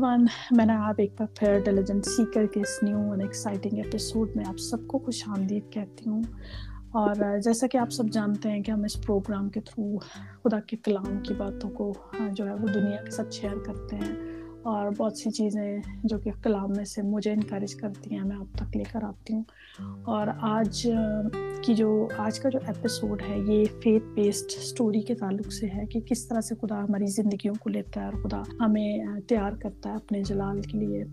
One میں نے آپ ایک بار پھر ڈیلیجنٹ سیکر کے اس نیو اینڈ ایکسائٹنگ ایپیسوڈ میں آپ سب کو خوش آمدید کہتی ہوں اور جیسا کہ آپ سب جانتے ہیں کہ ہم اس پروگرام کے تھرو خدا کے کلام کی باتوں کو جو ہے وہ دنیا کے ساتھ شیئر کرتے ہیں اور بہت سی چیزیں جو کہ کلام میں سے مجھے انکریج کرتی ہیں، میں آپ تک لے کر آتی ہوں۔ اور آج کی جو، آج کا جو ایپیسوڈ ہے، یہ فیتھ بیسڈ اسٹوری کے تعلق سے ہے کہ کس طرح سے خدا ہماری زندگیوں کو لیتا ہے اور خدا ہمیں تیار کرتا ہے اپنے جلال کے لیے۔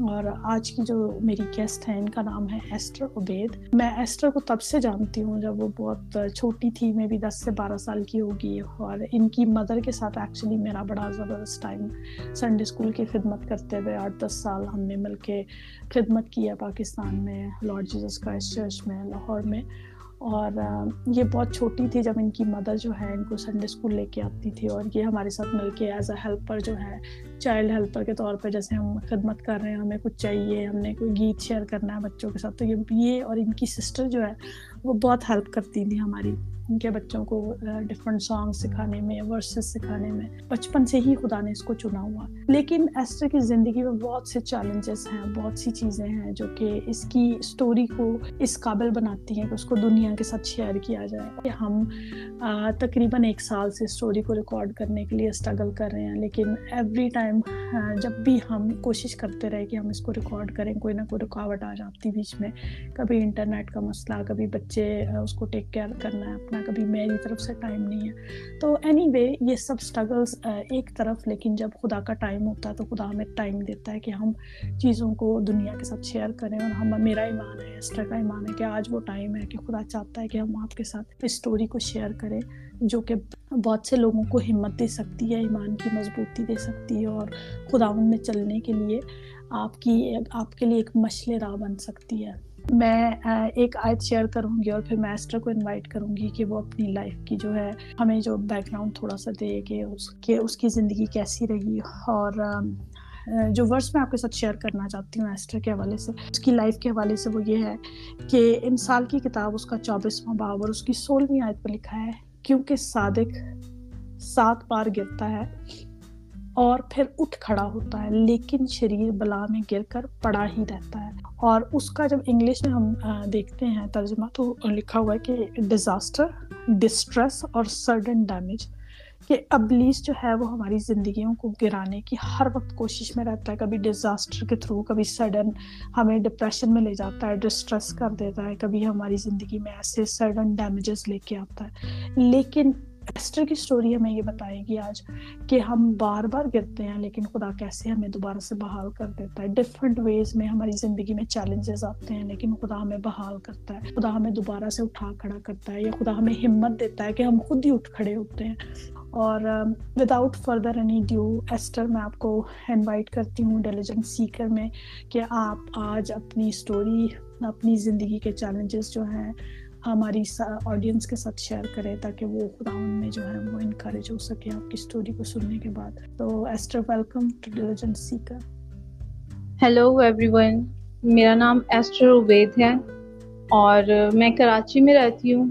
اور آج کی جو میری گیسٹ ہیں، ان کا نام ہے ایسٹر عبید میں ایسٹر کو تب سے جانتی ہوں جب وہ بہت چھوٹی تھی، میں بھی دس سے بارہ سال کی ہوگی اور ان کی مدر کے ساتھ ایکچولی میرا بڑا زبردست ٹائم سنڈے اسکول کی خدمت کرتے ہوئے آٹھ دس سال ہم نے مل کے خدمت کی ہے پاکستان میں لارڈ جیزس کرائسٹ چرچ میں، لاہور میں۔ اور یہ بہت چھوٹی تھی جب ان کی مدر جو ہے ان کو سنڈے اسکول لے کے آتی تھی اور یہ ہمارے ساتھ مل کے ایز اے ہیلپر جو ہے چائلڈ ہیلپر کے طور پہ جیسے ہم خدمت کر رہے ہیں، ہمیں کچھ چاہیے، ہم نے کوئی گیت شیئر کرنا ہے بچوں کے ساتھ، تو یہ اور ان کی سسٹر جو ہے وہ بہت ہیلپ کرتی تھی ہماری۔ ان کے بچوں کو ڈفرینٹ سانگ سکھانے میں ورسز سکھانے میں۔ بچپن سے ہی خدا نے اس کو چنا ہوا۔ لیکن ایسٹر کی زندگی میں بہت سے چیلنجز ہیں، بہت سی چیزیں ہیں جو کہ اس کی اسٹوری کو اس قابل بناتی ہیں کہ اس کو دنیا کے ساتھ شیئر کیا جائے۔ کہ ہم تقریباً ایک سال سے اسٹوری کو ریکارڈ کرنے کے لیے اسٹرگل کر رہے ہیں، لیکن ایوری ٹائم جب بھی ہم کوشش کرتے رہے کہ ہم اس کو ریکارڈ کریں، کوئی نہ کوئی رکاوٹ آ جاتی بیچ میں۔ کبھی انٹرنیٹ کا مسئلہ، کبھی بچے اس کو ٹیک کیئر کرنا ہے اپنا۔ کرنا کبھی میری طرف سے ٹائم نہیں ہے۔ تو اینی وے یہ سب اسٹرگلس ایک طرف، لیکن جب خدا کا ٹائم ہوتا ہے تو خدا ہمیں ٹائم دیتا ہے کہ ہم چیزوں کو دنیا کے ساتھ شیئر کریں اور ہم، میرا ایمان ہے اسٹر کا ایمان ہے کہ آج وہ ٹائم ہے کہ خدا چاہتا ہے کہ ہم آپ کے ساتھ اسٹوری کو شیئر کریں جو کہ بہت سے لوگوں کو ہمت دے سکتی ہے، ایمان کی مضبوطی دے سکتی ہے اور خداون میں چلنے کے لیے آپ کی، آپ کے لیے ایک مشل راہ بن سکتی ہے۔ میں ایک آیت شیئر کروں گی اور پھر میں ایسٹر کو انوائٹ کروں گی کہ وہ اپنی لائف کی جو ہے، ہمیں جو بیک گراؤنڈ تھوڑا سا دے کہ اس کے، اس کی زندگی کیسی رہی اور جو ورس میں آپ کے ساتھ شیئر کرنا چاہتی ہوں ایسٹر کے حوالے سے، اس کی لائف کے حوالے سے وہ یہ ہے کہ انسال کی کتاب اس کا چوبیسواں باب اور اس کی سولہویں آیت پہ لکھا ہے، کیونکہ صادق سات بار گرتا ہے اور پھر اٹھ کھڑا ہوتا ہے، لیکن شریر بلا میں گر کر پڑا ہی رہتا ہے۔ اور اس کا جب انگلش میں ہم دیکھتے ہیں ترجمہ تو لکھا ہوا ہے کہ ڈیزاسٹر ڈسٹریس اور سڈن ڈیمیج کہ ابلیس جو ہے وہ ہماری زندگیوں کو گرانے کی ہر وقت کوشش میں رہتا ہے۔ کبھی ڈیزاسٹر کے تھرو کبھی سڈن ہمیں ڈپریشن میں لے جاتا ہے ڈسٹریس کر دیتا ہے۔ کبھی ہماری زندگی میں ایسے سڈن ڈیمیجز لے کے آتا ہے۔ لیکن ایسٹر کی اسٹوری ہمیں یہ بتائے گی آج کہ ہم بار بار گرتے ہیں لیکن خدا کیسے ہمیں دوبارہ سے بحال کر دیتا ہے۔ ڈفرینٹ ویز میں ہماری زندگی میں چیلنجز آتے ہیں لیکن خدا ہمیں بحال کرتا ہے۔ خدا ہمیں دوبارہ سے اٹھا کھڑا کرتا ہے یا خدا ہمیں ہمت دیتا ہے کہ ہم خود ہی اٹھ کھڑے ہوتے ہیں۔ اور without further any due Esther میں آپ کو انوائٹ کرتی ہوں ڈیلیجنٹ سیکر میں کہ آپ آج اپنی اسٹوری اپنی زندگی کے چیلنجز جو ہیں ہماری آڈینس کے ساتھ شیئر کرے تاکہ وہ خدا میں جو ہے وہ انکریج ہو سکے آپ کی اسٹوری کو سننے کے بعد۔ تو Esther welcome to diligent seeker hello everyone میرا نام ایسٹر عبید ہے اور میں کراچی میں رہتی ہوں۔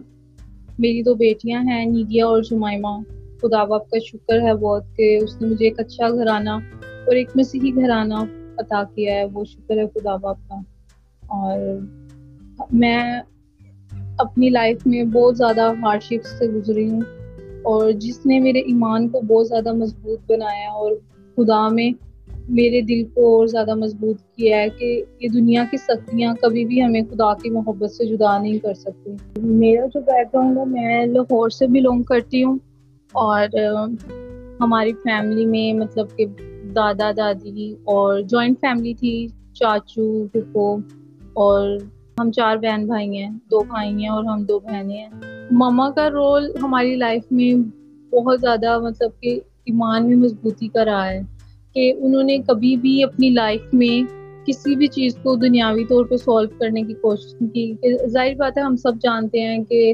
میری دو بیٹیاں ہیں، نیدیا اور جمائمہ خدا باپ کا شکر ہے بہت کہ اس نے مجھے ایک اچھا گھرانہ اور ایک مسیحی گھرانہ عطا کیا ہے۔ وہ شکر ہے خدا باپ کا۔ اور میں اپنی لائف میں بہت زیادہ ہارڈشپ سے گزری ہوں اور جس نے میرے ایمان کو بہت زیادہ مضبوط بنایا اور خدا میں میرے دل کو اور زیادہ مضبوط کیا ہے کہ یہ دنیا کی سختیاں کبھی بھی ہمیں خدا کی محبت سے جدا نہیں کر سکتی۔ میرا جو بیک گراؤنڈ ہے، میں لاہور سے بلونگ کرتی ہوں اور ہماری فیملی میں مطلب کہ دادا دادی اور جوائنٹ فیملی تھی، چاچو پھپھو اور ہم چار بہن بھائی ہیں دو بھائی ہیں اور ہم دو بہنیں ہیں۔ ماما کا رول ہماری لائف میں بہت زیادہ مطلب کہ ایمان میں مضبوطی کا رہا ہے کہ انہوں نے کبھی بھی اپنی لائف میں کسی بھی چیز کو دنیاوی طور پہ سولو کرنے کی کوشش کی۔ کہ ظاہر بات ہے ہم سب جانتے ہیں کہ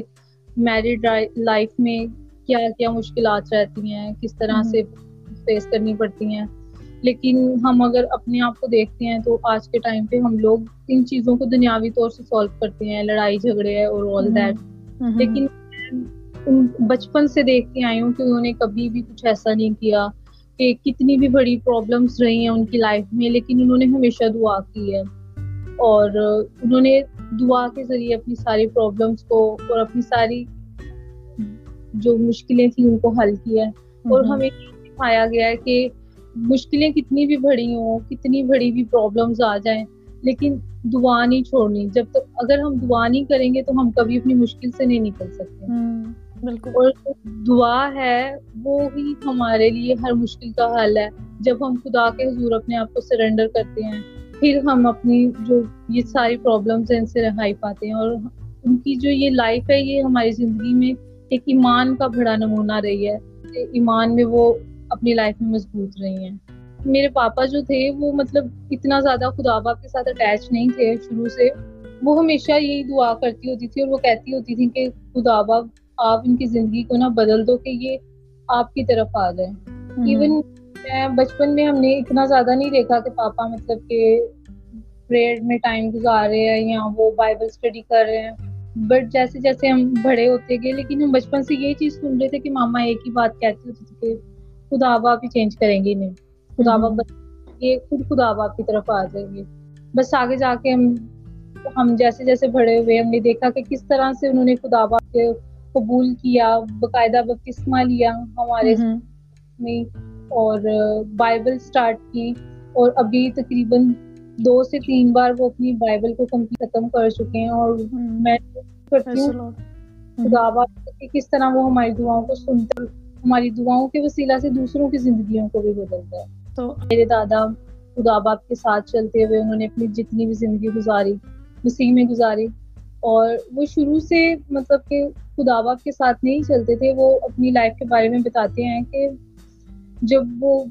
میرڈ لائف میں کیا کیا مشکلات رہتی ہیں کس طرح سے فیس کرنی پڑتی ہیں۔ لیکن ہم اگر اپنے آپ کو دیکھتے ہیں تو آج کے ٹائم پہ ہم لوگ ان چیزوں کو دنیاوی طور سے سالو کرتے ہیں لڑائی جھگڑے اور آل دیٹ لیکن بچپن سے دیکھتے آئی ہوں کہ انہوں نے کبھی بھی کچھ ایسا نہیں کیا کہ کہ کتنی بھی بڑی پرابلمس رہی ہیں ان کی لائف میں لیکن انہوں نے ہمیشہ دعا کی ہے۔ اور انہوں نے دعا کے ذریعے اپنی ساری پرابلمس کو اور اپنی ساری جو مشکلیں تھیں ان کو حل کیا ہے۔ اور ہمیں سکھایا گیا ہے کہ مشکلیں کتنی بھی بڑی ہوں کتنی بڑی بھی پرابلمس آ جائیں لیکن دعا نہیں چھوڑنی۔ جب تک اگر ہم دعا نہیں کریں گے تو ہم کبھی اپنی مشکل سے نہیں نکل سکتے۔ بالکل۔ اور دعا ہے وہ ہی ہمارے لیے ہر مشکل کا حل ہے۔ جب ہم خدا کے حضور اپنے آپ کو سرینڈر کرتے ہیں پھر ہم اپنی جو یہ ساری پرابلمس ہیں ان سے رہائی پاتے ہیں۔ اور ان کی جو یہ لائف ہے یہ ہماری زندگی میں ایک ایمان کا بڑا نمونہ رہی ہے۔ ایمان میں وہ اپنی لائف میں مضبوط رہی ہیں۔ میرے پاپا جو تھے وہ مطلب اتنا زیادہ خدا باپ کے ساتھ اٹیچ نہیں تھے شروع سے۔ وہ ہمیشہ یہی دعا کرتی ہوتی تھی اور وہ کہتی ہوتی تھی کہ خدا باپ آپ ان کی زندگی کو نا بدل دو کہ یہ آپ کی طرف آ جائے ایون میں بچپن میں ہم نے اتنا زیادہ نہیں دیکھا کہ پاپا مطلب کہ پریئر میں ٹائم گزار رہے ہیں یا وہ بائبل اسٹڈی کر رہے ہیں۔ بٹ جیسے جیسے ہم بڑے ہوتے گئے لیکن ہم بچپن سے یہی چیز سن رہے تھے کہ ماما ایک ہی بات کہتی ہوتی تھی کہ خدا باپ ہی چینج کریں گے انہیں خدا باپ یہ خود خدا باپ کی طرف آ جائیں گے۔ بس آگے جا کے ہم ہم جیسے جیسے بڑے ہوئے ہم نے دیکھا کہ کس طرح سے انہوں نے خدا باپ کے قبول کیا باقاعدہ بپتسمہ لیا ہمارے میں اور بائبل سٹارٹ کی۔ اور ابھی تقریباً دو سے تین بار وہ اپنی بائبل کو کمپلیٹ ختم کر چکے ہیں۔ اور میں کرتی ہوں خدا کس طرح وہ ہماری دعاؤں کو سنتے ہماری دعاؤں کے وسیلہ سے دوسروں کی زندگیوں کو بھی بدلتا ہے۔ تو میرے دادا خدا باپ کے ساتھ چلتے ہوئے انہوں نے اپنی جتنی بھی زندگی گزاری مسیح میں گزاری۔ اور وہ شروع سے مطلب کہ خدا باپ کے ساتھ نہیں چلتے تھے وہ اپنی لائف کے بارے میں بتاتے ہیں کہ جب وہ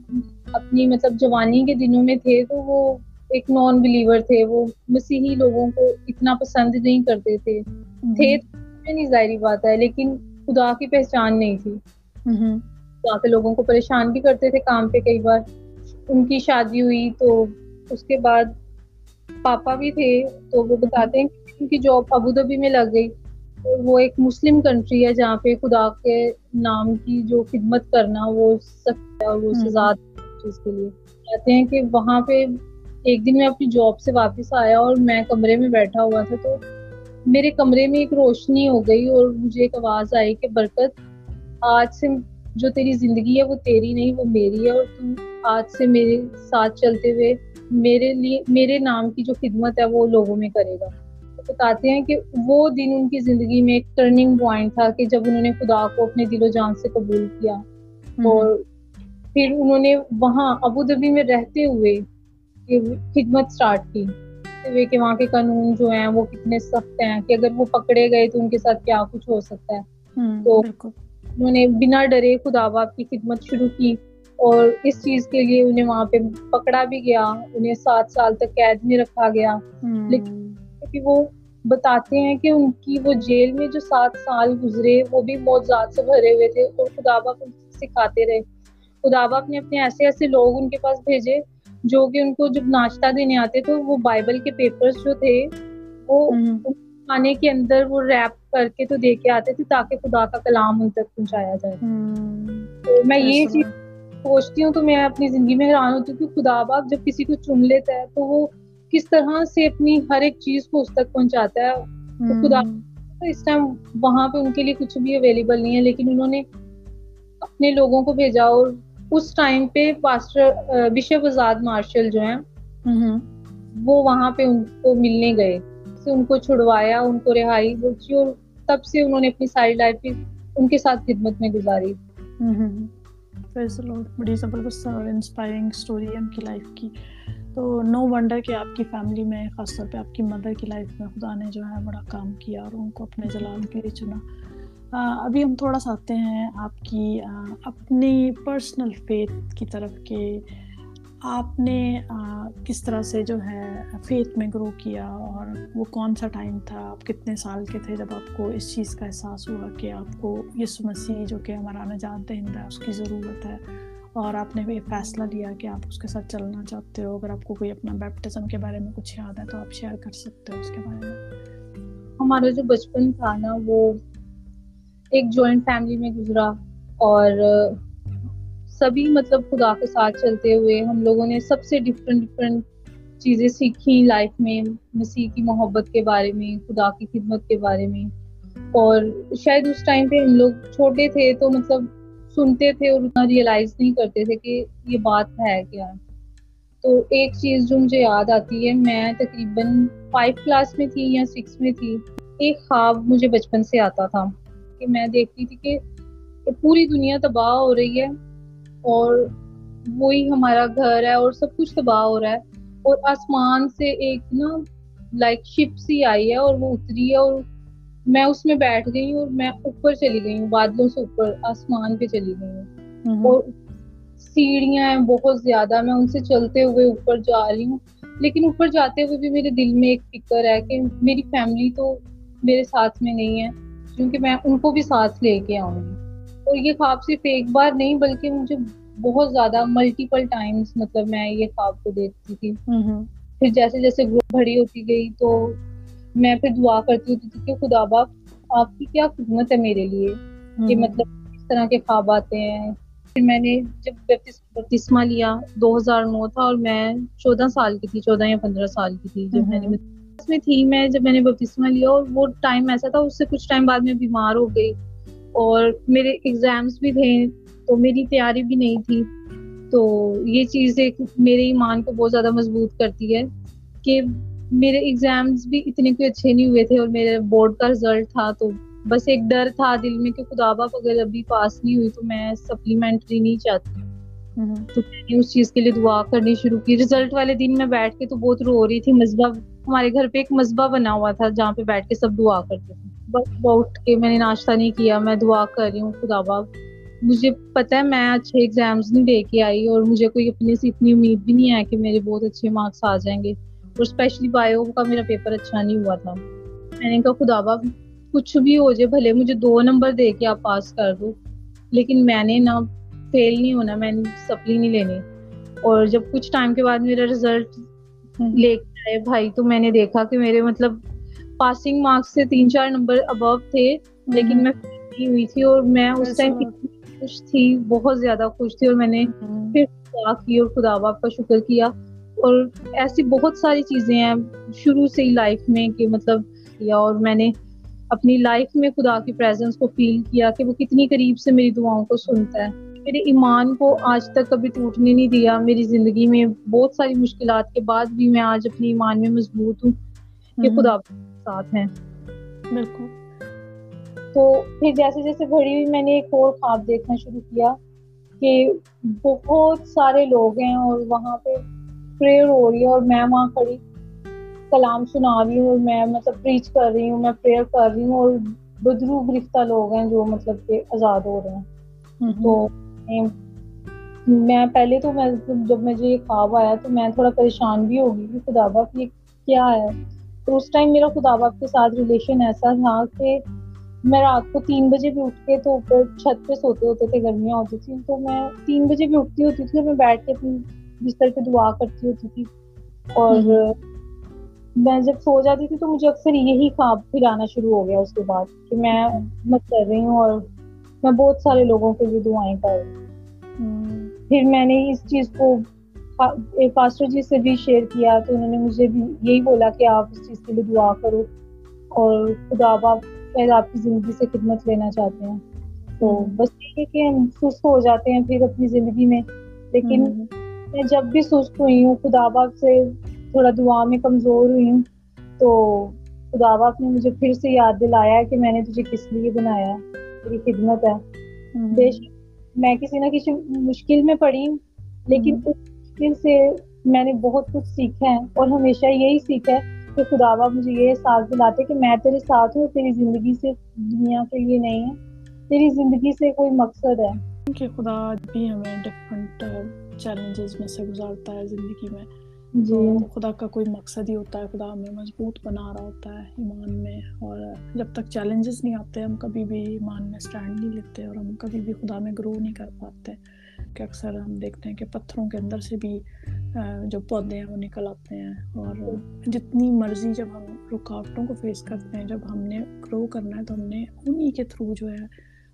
اپنی مطلب جوانی کے دنوں میں تھے تو وہ ایک نان بلیور تھے۔ وہ مسیحی لوگوں کو اتنا پسند نہیں کرتے تھے۔ تھے نہیں ظاہری بات ہے لیکن خدا کی پہچان نہیں تھی۔ خدا کے لوگوں کو پریشان بھی کرتے تھے کام پہ کئی بار۔ ان کی شادی ہوئی تو اس کے بعد پاپا بھی تھے تو وہ بتاتے ہیں ان کی جاب ابو دھبی میں لگ گئی۔ وہ ایک مسلم کنٹری ہے جہاں پہ خدا کے نام کی جو خدمت کرنا وہ سخت ہے اور وہ سزا چیز کے لیے۔ کہتے ہیں کہ وہاں پہ ایک دن میں اپنی جاب سے واپس آیا اور میں کمرے میں بیٹھا ہوا تھا تو میرے کمرے میں ایک روشنی ہو گئی اور مجھے ایک آواز آئی کہ برکت آج سے جو تیری زندگی ہے وہ تیری نہیں وہ میری ہے اور تم آج سے میرے ساتھ چلتے ہوئے میرے لیے میرے نام کی جو خدمت ہے وہ لوگوں میں کرے گا۔ بتاتے ہیں کہ وہ دن ان کی زندگی میں ایک ٹرننگ پوائنٹ تھا کہ جب انہوں نے خدا کو اپنے دل و جان سے قبول کیا۔ اور پھر انہوں نے وہاں ابو دھبی میں رہتے ہوئے خدمت اسٹارٹ کی۔ کہ وہاں کے قانون جو ہیں وہ کتنے سخت ہیں کہ اگر وہ پکڑے گئے تو ان کے ساتھ کیا کچھ ہو سکتا ہے۔ تو انہوں نے بنا ڈرے خدا باپ کی خدمت شروع کی اور اس چیز کے لیے انہیں وہاں پہ پکڑا بھی گیا انہیں سات سال تک قید میں رکھا گیا۔ لیکن وہ بتاتے ہیں کہ ان کی وہ جیل میں جو سات سال گزرے وہ بھی موت ذات سے بھرے ہوئے تھے اور خدا باپ سکھاتے رہے۔ خدا باپ نے اپنے ایسے ایسے لوگ ان کے پاس بھیجے جو کہ ان کو جب ناشتہ دینے آتے تو وہ بائبل کے پیپرز جو تھے وہ کھانے کے اندر وہ ریپ کر کے تو دے کے آتے تھے تاکہ خدا کا کلام ان تک پہنچایا جائے۔ تو میں یہ چیز سوچتی ہوں تو میں اپنی زندگی میں حیران ہوتی ہوں کہ خدا باپ جب کسی کو چن لیتا ہے تو وہ کس طرح سے اپنی ہر ایک چیز کو اس تک پہنچاتا ہے۔ تو خدا اس ٹائم وہاں پہ ان کے لیے کچھ بھی اویلیبل نہیں ہے لیکن انہوں نے اپنے لوگوں کو بھیجا اور اس ٹائم پہ پاسٹر بشپ آزاد مارشل جو ہیں وہ وہاں پہ ان کو ملنے گئے۔ سے ان کو چھڑوایا، ان کو رہائی بخشی اور تب سے انہوں نے اپنی ساری لائف ان کے ساتھ خدمت میں گزاری۔ بڑی زبردست اور انسپائرنگ اسٹوری ہے ان کی لائف کی۔ تو نو ونڈر کہ آپ کی فیملی میں، خاص طور پہ آپ کی مدر کی لائف میں خدا نے جو ہے بڑا کام کیا اور ان کو اپنے جلال کے لیے چنا۔ ابھی ہم تھوڑا سا آتے ہیں آپ کی اپنی پرسنل فیتھ کی طرف کہ آپ نے کس طرح سے جو ہے فیتھ میں گرو کیا اور وہ کون سا ٹائم تھا؟ آپ کتنے سال کے تھے جب آپ کو اس چیز کا احساس ہوا کہ آپ کو یسو مسیح جو کہ ہمارا نجات دہندہ ہے، اس کی ضرورت ہے؟ اور آپ نے بھی فیصلہ لیا کہ آپ اس کے ساتھ چلنا چاہتے ہو؟ اگر آپ کو کوئی اپنا بیپٹزم کے بارے میں کچھ یاد ہے تو آپ شیئر کر سکتے ہو اس کے بارے میں؟ ہمارا جو بچپن تھا نا، وہ ایک جوائنٹ فیملی میں گزرا اور سبھی مطلب خدا کے ساتھ چلتے ہوئے ہم لوگوں نے سب سے ڈفرینٹ ڈفرینٹ چیزیں سیکھی لائف میں، مسیح کی محبت کے بارے میں، خدا کی خدمت کے بارے میں۔ اور شاید اس ٹائم پہ ہم لوگ چھوٹے تھے تو مطلب سنتے تھے اور اتنا ریئلائز نہیں کرتے تھے کہ یہ بات ہے کیا۔ تو ایک چیز جو مجھے یاد آتی ہے، میں تقریباً فائیو کلاس میں تھی یا سکس میں تھی، ایک خواب مجھے بچپن سے آتا تھا کہ میں دیکھتی تھی کہ پوری دنیا تباہ ہو رہی ہے۔ اور وہی ہمارا گھر ہے اور سب کچھ تباہ ہو رہا ہے۔ اور آسمان سے ایک نا لائک شپ سی آئی ہے اور وہ اتری ہے اور میں اس میں بیٹھ گئی ہوں اور میں اوپر چلی گئی ہوں بادلوں سے اوپر آسمان پہ چلی گئی ہوں۔ اور سیڑھیاں ہیں بہت زیادہ میں ان سے چلتے ہوئے اوپر جا رہی ہوں۔ لیکن اوپر جاتے ہوئے بھی میرے دل میں ایک فکر ہے کہ میری فیملی تو میرے ساتھ میں نہیں ہے کیونکہ میں ان کو بھی ساتھ لے کے آؤں گی۔ اور یہ خواب صرف ایک بار نہیں بلکہ مجھے بہت زیادہ ملٹیپل ٹائمس مطلب میں یہ خواب کو دیکھتی تھی۔ پھر جیسے جیسے بڑی ہوتی گئی تو میں پھر دعا کرتی ہوتی تھی کہ خدا باپ آپ کی کیا خدمت ہے میرے لیے؟ کہ مطلب اس طرح کے خواب آتے ہیں۔ پھر میں نے جب بپتسمہ لیا دو ہزار نو تھا اور میں چودہ سال کی تھی چودہ یا پندرہ سال کی تھی جب میں نے میں تھی میں جب میں نے بپتسمہ لیا اور وہ ٹائم ایسا تھا اس سے کچھ ٹائم بعد میں بیمار ہو گئی۔ اور میرے ایگزامس بھی تھے تو میری تیاری بھی نہیں تھی۔ تو یہ چیز ایک میرے ایمان کو بہت زیادہ مضبوط کرتی ہے کہ میرے ایگزامس بھی اتنے کوئی اچھے نہیں ہوئے تھے اور میرے بورڈ کا رزلٹ تھا تو بس ایک ڈر تھا دل میں کہ خدا باپ اگر ابھی پاس نہیں ہوئی تو میں سپلیمنٹری نہیں چاہتی۔ تو میں نے اس چیز کے لیے دعا کرنی شروع کی۔ رزلٹ والے دن میں بیٹھ کے تو بہت رو رہی تھی۔ مذبح ہمارے گھر پہ ایک مذبح بنا ہوا تھا جہاں پہ بیٹھ کے سب دعا کرتے تھے۔ اٹھ کے میں نے ناشتہ نہیں کیا میں دعا کر رہی ہوں خدا باپ۔ مجھے پتا ہے میں اچھے ایگزامس نہیں دے کے آئی اور مجھے کوئی اپنے سے اتنی امید بھی نہیں ہے کہ میرے بہت اچھے مارکس آ جائیں گے۔ اور اسپیشلی بایو کا میرا پیپر اچھا نہیں ہوا تھا۔ میں نے کہا خدا باپ کچھ بھی ہو جائے بھلے مجھے دو نمبر دے کے آپ پاس کر دو۔ لیکن میں نے نا فیل نہیں ہونا میں نے سپلی نہیں لینی اور جب کچھ ٹائم کے بعد میرا ریزلٹ لے کے آئے بھائی تو میں نے دیکھا کہ میرے مطلب پاسنگ مارکس سے تین چار نمبر ابو تھے لیکن میں نہیں ہوئی تھی اور میں اس ٹائم خوش تھی بہت زیادہ خوش تھی اور میں نے پھر دعا کی اور خدا باپ کا شکر کیا۔ اور ایسی بہت ساری چیزیں ہیں شروع سے ہی لائف میں کہ مطلب کیا اور میں نے اپنی لائف میں خدا کی پریزنس کو فیل کیا کہ وہ کتنی قریب سے میری دعاؤں کو سنتا ہے۔ میرے ایمان کو آج تک کبھی ٹوٹنے نہیں دیا۔ میری زندگی میں بہت ساری مشکلات کے بعد بھی میں آج اپنی ایمان میں مضبوط ہوں کہ خدا ساتھ ہیں۔ بالکل۔ تو پھر جیسے جیسے بڑی ہوئی میں نے ایک اور خواب دیکھنا شروع کیا کہ بہت سارے لوگ ہیں اور وہاں پہ پریئر ہو رہی ہے اور میں وہاں کھڑی کلام سنا رہی ہوں اور میں مطلب پریچ کر رہی ہوں میں پریئر کر رہی ہوں اور بدرو گرفتہ لوگ ہیں جو مطلب کہ آزاد ہو رہے ہیں۔ تو میں پہلے تو میں جب مجھے یہ خواب آیا تو میں تھوڑا پریشان بھی ہوگی کہ خدا باپ یہ کیا ہے؟ تو اس ٹائم میرا خدا باپ کے ساتھ ریلیشن ایسا تھا کہ میں رات کو تین بجے بھی اٹھ کے تو اوپر چھت پہ سوتے ہوتے تھے گرمیاں ہوتی تھیں۔ تو میں تین بجے بھی اٹھتی ہوتی تھی اور میں بیٹھ کے اپنی بستر پہ دعا کرتی ہوتی تھی۔ اور میں جب سو جاتی تھی تو مجھے اکثر یہی خواب پھر آنا شروع ہو گیا اس کے بعد کہ میں مت کر رہی ہوں اور میں بہت سارے لوگوں کے لیے دعائیں کر رہی ہوں۔ پھر میں نے اس چیز کو پاسٹر جی سے بھی شیئر کیا تو انہوں نے مجھے بھی یہی بولا کہ آپ اس چیز کے لیے دعا کرو اور خدا باپ شاید آپ کی زندگی سے خدمت لینا چاہتے ہیں۔ تو بس یہ ہے کہ ہم سست ہو جاتے ہیں پھر اپنی زندگی میں۔ لیکن میں جب بھی سست ہوئی ہوں خدا باپ سے تھوڑا دعا میں کمزور ہوئی ہوں تو خدا باپ نے مجھے پھر سے یاد دلایا ہے کہ میں نے تجھے کس لیے بنایا؟ تیری خدمت ہے۔ بے شک میں کسی نہ کسی مشکل میں پڑی ہوں لیکن اس مشکل سے میں نے بہت کچھ سیکھا ہے اور ہمیشہ یہی سیکھا ہے کہ خدا باپ مجھے یہ ساتھ دلاتے کہ میں تیرے ساتھ ہوں تیری زندگی سے دنیا کے لیے نہیں ہے۔ تیری زندگی سے کوئی مقصد ہے۔ کہ خدا بھی ہمیں ڈفرنٹ چیلنجز میں سے گزارتا ہے زندگی میں۔ جی۔ خدا کا کوئی مقصد ہی ہوتا ہے خدا ہمیں مضبوط بنا رہا ہوتا ہے ایمان میں۔ اور جب تک چیلنجز نہیں آتے ہم کبھی بھی ایمان میں اسٹینڈ نہیں لیتے اور ہم کبھی بھی خدا میں گرو نہیں کر پاتے۔ کہ اکثر ہم دیکھتے ہیں کہ پتھروں کے اندر سے بھی جو پودے ہیں وہ نکل آتے ہیں اور جتنی مرضی جب ہم رکاوٹوں کو فیس کرتے ہیں جب ہم نے گرو کرنا ہے تو ہم نے انہیں کے تھرو جو ہے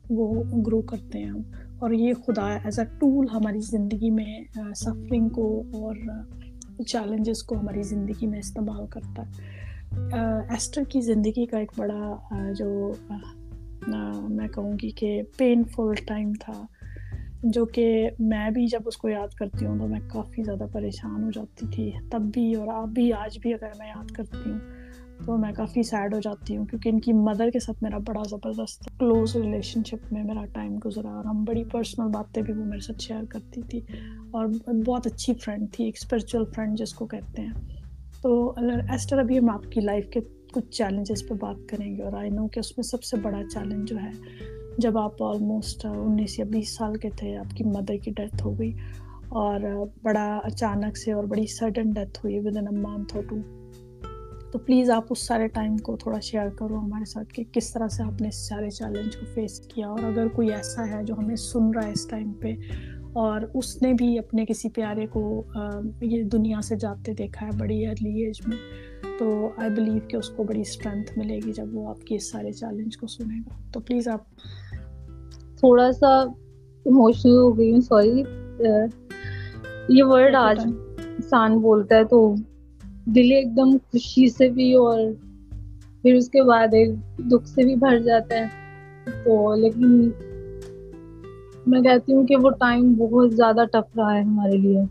وہ گرو کرتے ہیں ہم اور یہ خدا ایز اے ٹول ہماری زندگی میں سفرنگ کو اور چیلنجز کو ہماری زندگی میں استعمال کرتا ہے ایسٹر کی زندگی کا ایک بڑا جو میں کہوں گی کہ پینفل ٹائم تھا جو کہ میں بھی جب اس کو یاد کرتی ہوں تو میں کافی زیادہ پریشان ہو جاتی تھی، تب بھی اور اب بھی، آج بھی اگر میں یاد کرتی ہوں تو میں کافی سیڈ ہو جاتی ہوں کیونکہ ان کی مدر کے ساتھ میرا بڑا زبردست کلوز ریلیشن شپ میں میرا ٹائم گزرا اور ہم بڑی پرسنل باتیں بھی وہ میرے ساتھ شیئر کرتی تھی اور بہت اچھی فرینڈ تھی، ایک اسپرچل فرینڈ جس کو کہتے ہیں۔ تو ایسٹر، ابھی ہم آپ کی لائف کے کچھ چیلنجز پہ بات کریں گے اور آئی نو کہ اس میں سب سے بڑا چیلنج جو ہے جب آپ آلموسٹ انیس یا بیس سال کے تھے، آپ کی مدر کی ڈیتھ ہو گئی اور بڑا اچانک سے اور بڑی سڈن ڈیتھ ہوئی ود ان اے منتھ اور ٹو تو پلیز آپ اس سارے ٹائم کو تھوڑا شیئر کرو ہمارے ساتھ کہ کس طرح سے آپ نے اس سارے چیلنج کو فیس کیا اور اگر کوئی ایسا ہے جو ہمیں سن رہا ہے اس ٹائم پہ اور اس نے بھی اپنے کسی پیارے کو یہ دنیا سے جاتے دیکھا ہے بڑی ارلی ایج میں، تو آئی بلیو کہ اس کو بڑی اسٹرینتھ ملے گی جب وہ آپ کے اس سارے چیلنج کو سنے گا۔ تو پلیز آپ تھوڑا سا ایموشنل ہو گئی ہوں سوری یہ ورڈ آج انسان بولتا ہے تو دل ایک دم خوشی سے بھی اور پھر اس کے بعد ایک دکھ سے بھی بھر جاتا ہے. تو لیکن میں کہتی ہوں کہ وہ ٹائم بہت زیادہ ٹف رہا ہے ہمارے لیے.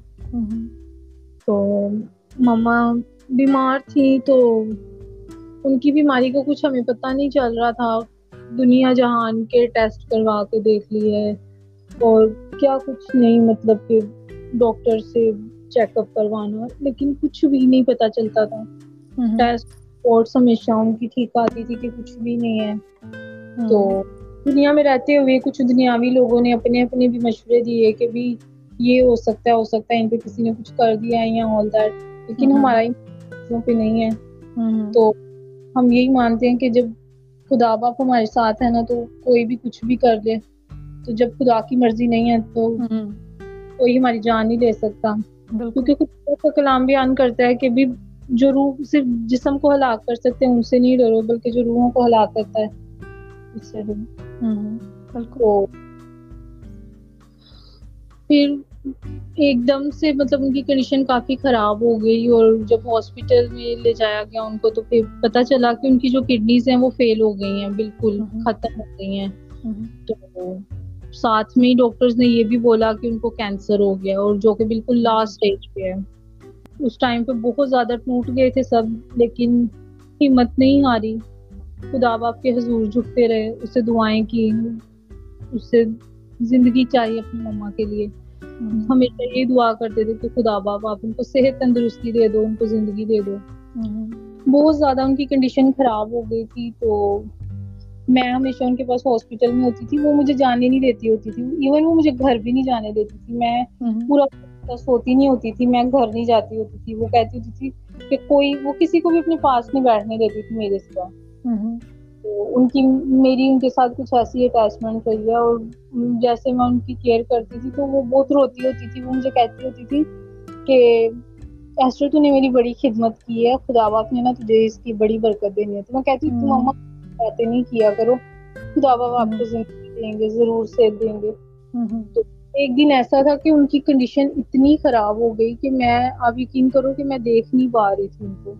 تو مما بیمار تھی تو ان کی بیماری کا کچھ ہمیں پتہ نہیں چل رہا تھا. دنیا جہان کے ٹیسٹ کروا کے دیکھ لیے اور کیا کچھ نہیں مطلب کہ ڈاکٹر سے چیک اپ کروانا۔ لیکن کچھ بھی نہیں پتا چلتا تھا۔ ٹیسٹ رپورٹس ہمیشہ ان کی ٹھیک آتی تھی کہ کچھ بھی نہیں ہے۔ تو دنیا میں رہتے ہوئے کچھ دنیاوی لوگوں نے اپنے اپنے بھی مشورے دیے کہ بھی یہ ہو سکتا ہے ہو سکتا ہے ان پہ کسی نے کچھ کر دیا ہے یا آل دیٹ لیکن ہمارا پہ نہیں ہے۔ تو ہم یہی مانتے ہیں کہ جب خدا باپ ہمارے ساتھ ہے نا تو کوئی بھی کچھ بھی کر لے۔ تو جب خدا کی مرضی نہیں ہے تو کوئی ہماری جان نہیں لے سکتا۔ کیونکہ خدا کا کلام بیان کرتا ہے کہ بھی جو روح صرف جسم کو ہلاک کر سکتے ہیں ان سے نہیں ڈرو بلکہ جو روحوں کو ہلاک کرتا ہے اس سے ڈرو۔ پھر ایک دم سے مطلب ان کی کنڈیشن کافی خراب ہو گئی اور جب ہاسپٹل میں لے جایا گیا ان کو تو پھر پتا چلا کہ ان کی جو کڈنیز ہیں وہ فیل ہو گئی ہیں بالکل ختم ہو گئی ہیں۔ تو ساتھ میں ہی ڈاکٹرز نے یہ بھی بولا کہ ان کو کینسر ہو گیا اور جو کہ بالکل لاسٹ اسٹیج پہ ہے۔ اس ٹائم پہ بہت زیادہ ٹوٹ گئے تھے سب لیکن ہمت نہیں ہاری۔ خدا باپ کے حضور جھکتے رہے اسے دعائیں کی۔ اس سے زندگی چاہیے اپنی مما کے لیے۔ ہمیشہ یہ دعا کرتے تھے کہ خدا باپ، آپ ان کو صحت تندرستی دے دو، ان کو زندگی دے دو۔ بہت زیادہ ان کی کنڈیشن خراب ہو گئی تھی تو میں ہمیشہ ان کے پاس ہاسپٹل میں ہوتی تھی، وہ مجھے جانے نہیں دیتی ہوتی تھی۔ ایون وہ مجھے گھر بھی نہیں جانے دیتی تھی۔ میں پورا سوتی نہیں ہوتی تھی، میں گھر نہیں جاتی ہوتی تھی۔ وہ کہتی ہوتی تھی کہ کوئی، وہ کسی کو بھی اپنے پاس نہیں بیٹھنے دیتی تھی میرے سوا۔ تو ان کی میری ان کے ساتھ کچھ ایسی اٹیچمنٹ رہی ہے اور جیسے میں ان کی کیئر کرتی تھی تو وہ بہت روتی ہوتی تھی وہ مجھے کہتی ہوتی تھی کہ ایسٹر تو نے میری بڑی خدمت کی ہے خدا باپ نے نا تجھے اس کی بڑی برکت دینی ہے۔ تو میں کہتی ہوں مما باتیں نہیں کیا کرو خدا باپ آپ کو زندگی دیں گے ضرور سے دیں گے۔ تو ایک دن ایسا تھا کہ ان کی کنڈیشن اتنی خراب ہو گئی کہ میں آپ یقین کرو کہ میں دیکھ نہیں پا رہی تھی ان کو۔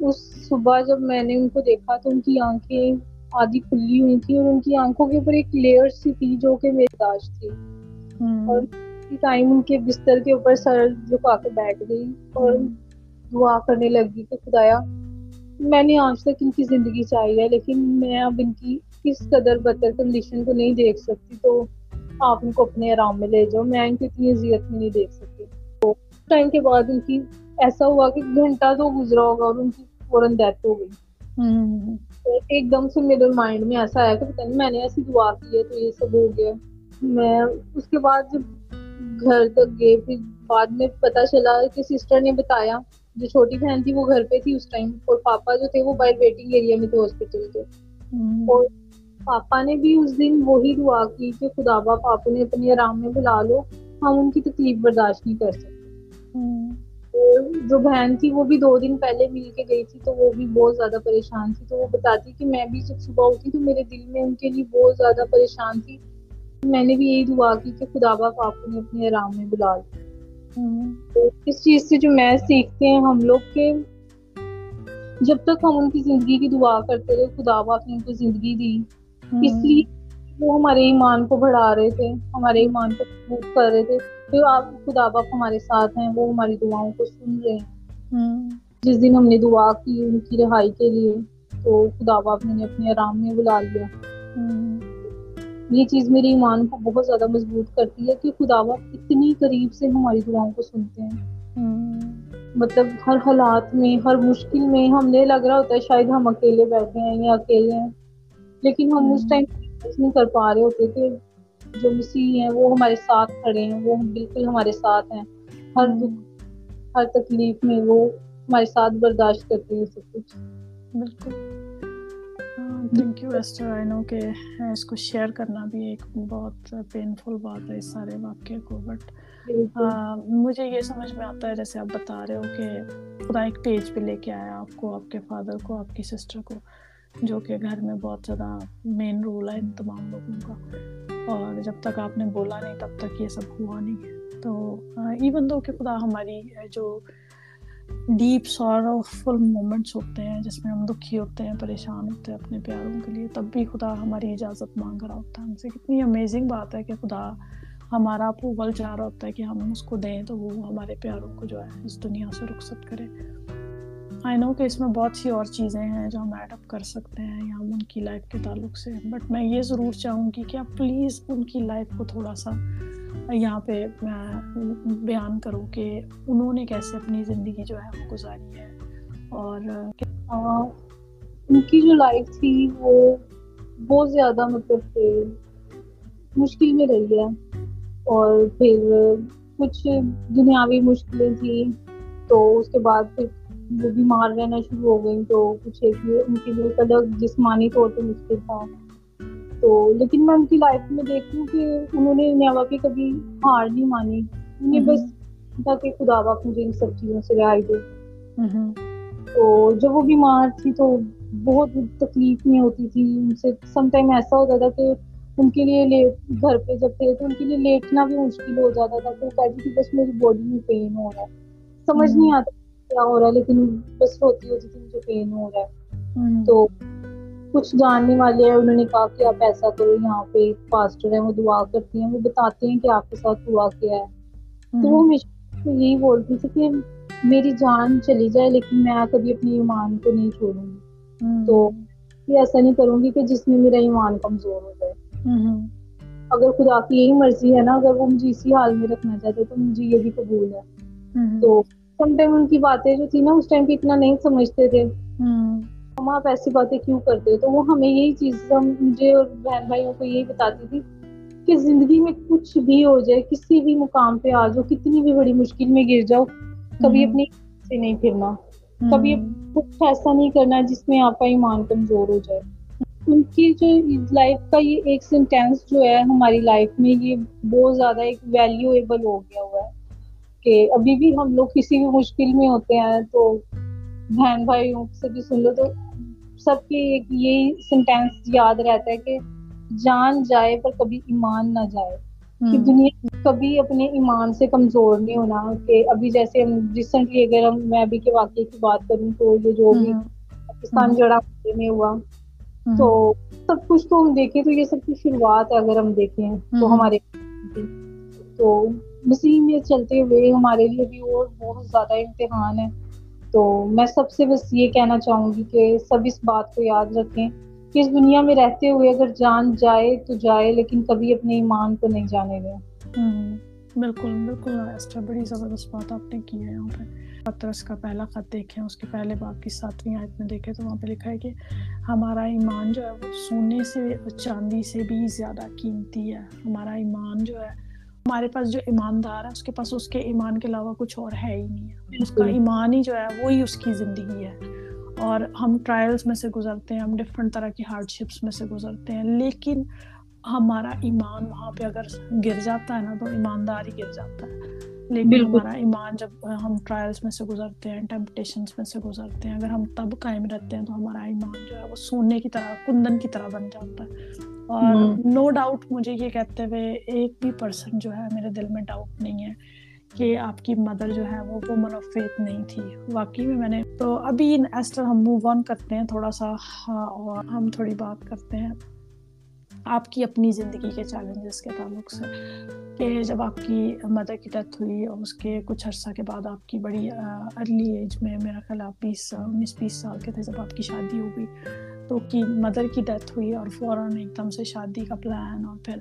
اس صبح جب میں نے ان کو دیکھا تو ان کی آنکھیں آدھی کھلی ہوئی تھی اور ان کی آنکھوں کے اوپر ایک لیئر سی تھی جو کہ میری داش تھی۔ اور ٹائم ان کے بستر کے اوپر سر جھکا کے بیٹھ گئی اور دعا کرنے لگی کہ خدایا میں نے آج تک ان کی زندگی چاہی ہے لیکن میں اب ان کی کس قدر بدتر کنڈیشن کو نہیں دیکھ سکتی۔ تو آپ ان کو اپنے آرام میں لے جاؤ میں ان کو اتنی اذیت میں نہیں دیکھ سکتی۔ تو ٹائم کے بعد ان کی ایسا ہوا کہ گھنٹہ تو گزرا ہوگا اور ان کی فوراً ڈیتھ ہو گئی۔ ایک دم سے میرے مائنڈ میں ایسا آیا کہ پتہ نہیں میں نے ایسی دعا کی ہے تو یہ سب ہو گیا۔ میں اس کے بعد جب گھر تک گئے پھر بعد میں پتا چلا کہ سسٹر نے بتایا جو چھوٹی بہن تھی وہ گھر پہ تھی اس ٹائم اور پاپا جو تھے وہ باہر ویٹنگ ایریا میں تھے ہاسپٹل کے۔ اور پاپا نے بھی اس دن وہی دعا کی کہ خدا باپ آپ نے اپنے آرام میں بلا لو ہم ان کی تکلیف برداشت نہیں کر سکتے۔ جو بہن تھی وہ بھی دو دن پہلے مل کے گئی تھی تو وہ بھی بہت زیادہ پریشان تھی۔ تو وہ بتاتی کہ میں بھی جب صبح اٹھی تو میرے دل میں ان کے لیے بہت زیادہ پریشان تھی۔ میں نے بھی یہی دعا کی کہ خدا باپ آپ کو اپنے آرام میں بلا تو اس چیز سے جو میں سیکھتے ہیں ہم لوگ کے جب تک ہم ان کی زندگی کی دعا کرتے رہے خدا باپ نے ان کو زندگی دی۔ اس لیے وہ ہمارے ایمان کو بڑھا رہے تھے ہمارے ایمان کو مضبوط کر رہے تھے۔ تو آپ خدا باپ ہمارے ساتھ ہیں وہ ہماری دعاؤں کو سن رہے ہیں۔ جس دن ہم نے دعا کی ان کی رہائی کے لیے تو خدا باپ نے اپنے آرام میں بلا لیا۔ یہ چیز میرے ایمان کو بہت زیادہ مضبوط کرتی ہے کہ خدا باپ اتنی قریب سے ہماری دعاؤں کو سنتے ہیں۔ مطلب ہر حالات میں ہر مشکل میں ہم نے لگ رہا ہوتا ہے شاید ہم اکیلے بیٹھے ہیں یا اکیلے ہیں لیکن ہم اس ٹائم نہیں کر پا رہے ہوتے تھے جو مسیح ہیں وہ ہمارے ساتھ کھڑے ہیں وہ بالکل ہمارے ساتھ ہیں۔ ہر دکھ ہر تکلیف میں وہ ہمارے ساتھ برداشت کرتے ہیں سب کچھ۔ بالکل۔ Thank you Esther I know کہ اس کو شیئر کرنا بھی ایک بہت پینفل بات ہے اس سارے واقعے کو بٹ مجھے یہ سمجھ میں آتا ہے جیسے آپ بتا رہے ہو کہ خدا ایک پیج پہ لے کے آیا آپ کو آپ کے فادر کو آپ کی سسٹر کو جو کہ گھر میں بہت زیادہ مین رول ہے ان تمام لوگوں کا۔ اور جب تک آپ نے بولا نہیں تب تک یہ سب ہوا نہیں۔ تو ایون دو کہ خدا ہماری جو ڈیپ سورفل مومنٹس ہوتے ہیں، جس میں ہم دکھی ہوتے ہیں، پریشان ہوتے ہیں اپنے پیاروں کے لیے، تب بھی خدا ہماری اجازت مانگ رہا ہوتا ہے ہم سے۔ کتنی امیزنگ بات ہے کہ خدا ہمارا اپروول چاہ رہا ہوتا ہے کہ ہم اس کو دیں تو وہ ہمارے پیاروں کو جو ہے اس دنیا سے رخصت کرے۔ آئی نو کہ اس میں بہت سی اور چیزیں ہیں جو ہم ایڈ اپ کر سکتے ہیں یا ہم ان کی لائف کے تعلق سے. بٹ میں یہ ضرور چاہوں گی کہ آپ پلیز ان کی لائف کو تھوڑا سا یہاں پہ بیان کروں کہ انہوں نے کیسے اپنی زندگی جو ہے وہ گزاری ہے. اور ان کی جو لائف تھی وہ بہت زیادہ مطلب مشکل میں رہی ہے. اور پھر کچھ دنیاوی مشکلیں تھیں تو اس کے بعد پھر وہ بیمار رہنا شروع ہو گئی تو کچھ ایک ان کے لیے الگ جسمانی طور پہ مشکل تھا۔ تو لیکن میں ان کی لائف میں دیکھتی ہوں کہ انہوں نے نیوا کی کبھی ہار نہیں مانی۔ انہیں بس تھا کہ خدا باپ مجھے ان سب چیزوں سے رہائی دے۔ تو جب وہ بیمار تھی تو بہت تکلیف نہیں ہوتی تھی۔ ان سے سم ٹائم ایسا ہوتا تھا کہ ان کے لیے لیٹ گھر پہ جب تھے تو ان کے لیے لیٹنا بھی مشکل ہو جاتا تھا۔ تو کہتی تھی بس میری باڈی میں پین ہو رہا ہے۔ سمجھ نہیں آتا کیا ہو رہا ہے لیکن بس ہوتی ہوتی تھی مجھے پین ہو رہا ہے۔ تو کچھ جاننے والے ہیں انہوں نے کہا کہ آپ ایسا کرو یہاں پہ پاسٹر ہیں وہ دعا کرتی ہیں وہ بتاتے ہیں کہ آپ کے ساتھ دعا کیا ہے۔ تو وہ ہمیشہ یہی بولتی تھی کہ میری جان چلی جائے لیکن میں کبھی اپنے ایمان کو نہیں چھوڑوں گی۔ تو ایسا نہیں کروں گی کہ جس میں میرا ایمان کمزور ہو جائے۔ اگر خدا کی یہی مرضی ہے نا اگر وہ مجھے اسی حال میں رکھنا چاہتے تو مجھے یہ بھی قبول ہے۔ تو سم ٹائم ان کی باتیں جو تھی نا اس ٹائم پہ اتنا نہیں سمجھتے تھے ہم آپ ایسی باتیں کیوں کرتے تو وہ ہمیں یہی چیز مجھے اور بہن بھائیوں کو یہی بتاتی تھی کہ زندگی میں کچھ بھی ہو جائے کسی بھی مقام پہ آ جاؤ کتنی بھی بڑی مشکل میں گر جاؤ کبھی اپنی سے نہیں پھرنا کبھی کچھ ایسا نہیں کرنا جس میں آپ کا ایمان کمزور ہو جائے ان کی جو لائف کا یہ ایک سینٹینس جو ہے ہماری لائف میں یہ بہت زیادہ ایک ویلیویبل ہو گیا ہوا ہے کہ ابھی بھی ہم لوگ کسی بھی مشکل میں ہوتے ہیں تو بہن بھائیوں سے بھی سن لو تو سب کی ایک یہی سینٹینس یاد رہتا ہے کہ جان جائے پر کبھی ایمان نہ جائے۔ کہ دنیا کبھی اپنے ایمان سے کمزور نہیں ہونا کہ ابھی جیسے ہم ریسنٹلی اگر ہم میں ابھی کے واقعے کی بات کروں تو یہ جو بھی پاکستان جڑا میں ہوا تو سب کچھ تو ہم دیکھیں تو یہ سب کی شروعات ہے اگر ہم دیکھیں تو ہمارے تو مسیح میں چلتے ہوئے ہمارے لیے بھی اور بہت زیادہ امتحان ہے۔ تو میں سب سے بس یہ کہنا چاہوں گی کہ سب اس بات کو یاد رکھیں کہ اس دنیا میں رہتے ہوئے اگر جان جائے تو جائے، لیکن کبھی اپنے ایمان کو نہیں جانے دیں۔ بالکل بالکل بڑی زبردست بات آپ نے کی ہے یہاں پہ پترس کا پہلا خط دیکھیں، اس کے پہلے باپ کی ساتویں آیت میں دیکھیں تو وہاں پہ لکھا ہے کہ ہمارا ایمان جو ہے وہ سونے سے، چاندی سے بھی زیادہ قیمتی ہے۔ ہمارا ایمان جو ہے ہمارے پاس جو ایماندار ہے اس کے پاس اس کے ایمان کے علاوہ کچھ اور ہے ہی نہیں ہے۔ اس کا ایمان ہی جو ہے وہی اس کی زندگی ہے۔ اور ہم ٹرائلس میں سے گزرتے ہیں ہم ڈفرینٹ طرح کی ہارڈ شپس میں سے گزرتے ہیں۔ لیکن ہمارا ایمان وہاں پہ اگر گر جاتا ہے نا تو ایماندار ہی گر جاتا ہے۔ لیکن ہمارا ایمان جب ہم ٹرائلس میں سے گزرتے ہیں ٹیمپٹیشنس میں سے گزرتے ہیں اگر ہم تب قائم رہتے ہیں تو ہمارا ایمان جو ہے وہ سونے کی طرح کندن کی طرح بن جاتا ہے۔ اور نو ڈاؤٹ مجھے یہ کہتے ہوئے ایک بھی پرسن جو ہے میرے دل میں ڈاؤٹ نہیں ہے کہ آپ کی مدر جو ہے وہ وومن آف فیتھ نہیں تھی۔ واقعی میں میں نے تو ابھی ایسٹر ہم موو آن کرتے ہیں تھوڑا سا اور ہم تھوڑی بات کرتے ہیں۔ آپ کی اپنی زندگی کے چیلنجز کے تعلق سے کہ جب آپ کی مدر کی ڈیتھ ہوئی اور اس کے کچھ عرصہ کے بعد آپ کی بڑی ارلی ایج میں میرا خیال آپ بیس، انیس، بیس سال کے تھے جب آپ کی شادی ہو گئی تو کی مدر کی ڈیتھ ہوئی اور فوراً ایک دم سے شادی کا پلان اور پھر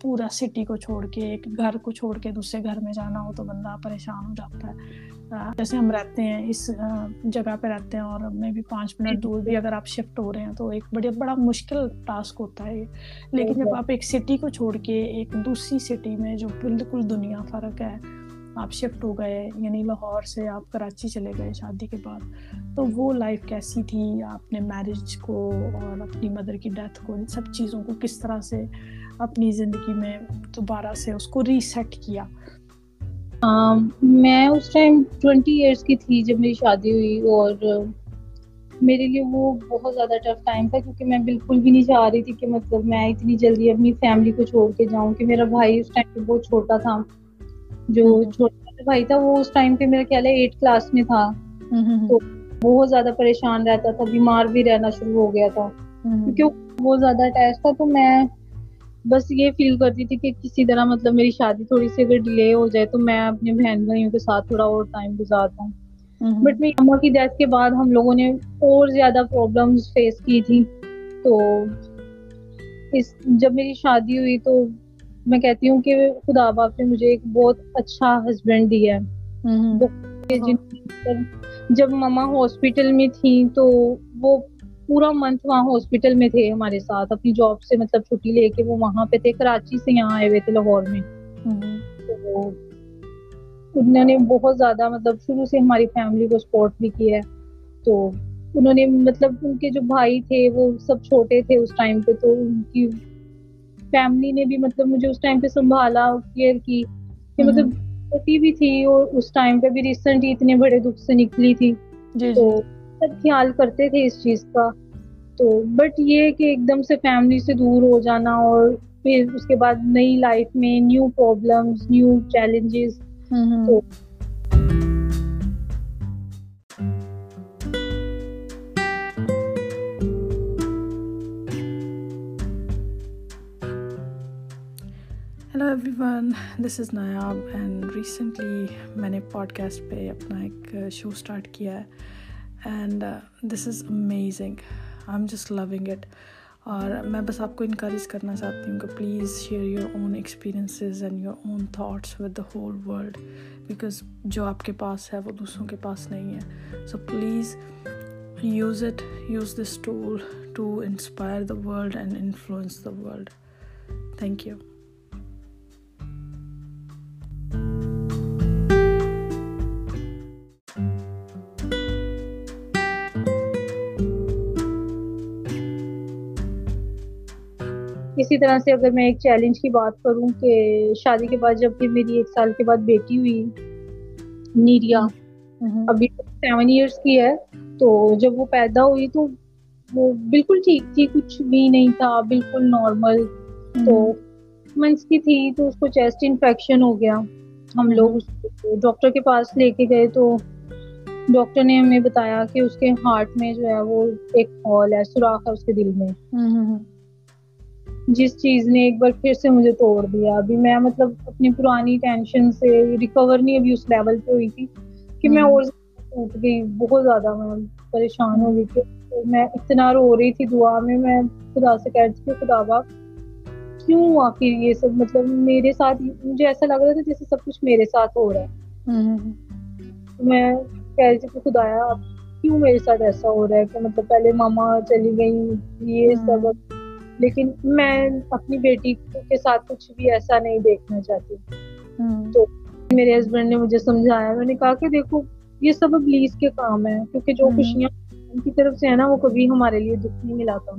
پورا سٹی کو چھوڑ کے، ایک گھر کو چھوڑ کے دوسرے گھر میں جانا ہو تو بندہ پریشان ہو جاتا ہے۔ جیسے ہم رہتے ہیں، اس جگہ پہ رہتے ہیں اور میں بھی پانچ منٹ دور بھی اگر آپ شفٹ ہو رہے ہیں تو ایک بڑی بڑا مشکل ٹاسک ہوتا ہے لیکن جب آپ ایک سٹی کو چھوڑ کے ایک دوسری سٹی میں جو بالکل دنیا فرق ہے، آپ شفٹ ہو گئے یعنی لاہور سے آپ کراچی چلے گئے شادی کے بعد، تو وہ لائف کیسی تھی؟ آپ نے میرج کو اور اپنی مدر کی ڈیتھ کو، ان سب چیزوں کو کس طرح سے اپنی زندگی میں دوبارہ سے اس کو ریسیٹ کیا۔ میں اس ٹائم ٹوینٹی ایئرس کی تھی جب میری شادی ہوئی اور میرے لیے وہ بہت زیادہ ٹف ٹائم تھا کیونکہ میں بالکل بھی نہیں چاہ رہی تھی کہ مطلب میں اتنی جلدی اپنی فیملی کو چھوڑ کے جاؤں کہ میرا بھائی اس ٹائم پہ بہت چھوٹا تھا۔ جو چھوٹا بھائی تھا وہ اس ٹائم پہ میرا خیال ہے ایٹ کلاس میں تھا۔ تو بہت زیادہ پریشان رہتا تھا بیمار بھی رہنا شروع ہو گیا تھا۔ کیونکہ بہت زیادہ اٹیچ تھا تو میں بس یہ فیل کرتی تھی کہ کسی طرح مطلب میری شادی تھوڑی سی اگر ڈیلے ہو جائے تو میں اپنے بہن بھائیوں کے ساتھ تھوڑا اور ٹائم گزارتا ہوں۔ بٹ میری اما کی ڈیتھ کے بعد ہم لوگوں نے اور زیادہ پرابلم فیس کی تھی۔ تو اس جب میری شادی ہوئی تو میں کہتی ہوں کہ خدا باپ نے مجھے ایک بہت اچھا ہسبینڈ دیا ہے۔ جب مما ہاسپٹل میں تھی تو وہ پورا منتھ وہاں ہاسپٹل میں تھے ہمارے ساتھ اپنی جاب سے مطلب چھٹی لے کے وہ وہاں پہ تھے کراچی سے یہاں آئے ہوئے تھے لاہور میں۔ تو انہوں نے بہت زیادہ مطلب شروع سے ہماری فیملی کو سپورٹ بھی کیا ہے۔ تو انہوں نے مطلب ان کے جو بھائی تھے وہ سب چھوٹے تھے اس ٹائم پہ تو ان کی فیملی نے بھی مطلب مجھے اس ٹائم پہ سنبھالا کیئر کی۔ کہ مطلب چھوٹی بھی تھی اور اس ٹائم پہ بھی ریسنٹ اتنے بڑے دکھ سے نکلی تھی۔ جی، جی۔ تو سب خیال کرتے تھے اس چیز کا۔ تو بٹ یہ کہ ایک دم سے فیملی سے دور ہو جانا اور پھر اس کے بعد نئی لائف میں نیو پرابلمس نیو چیلنجز تو hello everyone this is Nayab and recently میں نے پوڈ کاسٹ پہ اپنا ایک شو اسٹارٹ کیا ہے and this is amazing I am just loving it اور میں بس آپ کو انکریج کرنا چاہتی ہوں کہ please share your own experiences and your own thoughts with the whole world because جو آپ کے پاس ہے وہ دوسروں کے پاس نہیں ہے. So please use it use this tool to inspire the world and influence the world thank you اسی طرح سے اگر میں ایک چیلنج کی بات کروں کہ شادی کے بعد جبکہ میری ایک سال کے بعد بیٹی ہوئی نیریا ابھی سیون ایئرس کی ہے تو جب وہ پیدا ہوئی تو وہ بالکل ٹھیک تھی کچھ بھی نہیں تھا بالکل نارمل تو منتھس کی تھی تو اس کو چیسٹ انفیکشن ہو گیا۔ ہم لوگ ڈاکٹر کے پاس لے کے گئے تو ڈاکٹر نے ہمیں بتایا کہ اس کے ہارٹ میں جو ہے وہ ایک ہال ہے سوراخ ہے اس کے دل میں۔ جس چیز نے ایک بار پھر سے مجھے توڑ دیا۔ ابھی میں مطلب اپنی پرانی ٹینشن سے ریکور نہیں ابھی اس لیول پہ ہوئی تھی کہ میں اور ٹوٹ گئی بہت زیادہ میں پریشان ہو گئی تھی۔ میں اتنا رو رہی تھی دعا میں میں خدا سے کہہ رہی تھی خدا با کیوں آخر یہ سب مطلب میرے ساتھ مجھے ایسا لگ رہا تھا جیسے سب کچھ میرے ساتھ ہو رہا ہے۔ میں کہہ رہی تھی کہ خدایا کیوں میرے ساتھ ایسا ہو رہا ہے کہ مطلب پہلے ماما چلی گئی یہ سب لیکن میں اپنی بیٹی کے ساتھ کچھ بھی ایسا نہیں دیکھنا چاہتی۔ تو میرے ہسبینڈ نے مجھے سمجھایا۔ میں نے کہا کہ دیکھو یہ سب ابلیس کے کام ہے کیونکہ جو خوشیاں ان کی طرف سے ہے نا وہ کبھی ہمارے لیے دکھ نہیں ملاتا۔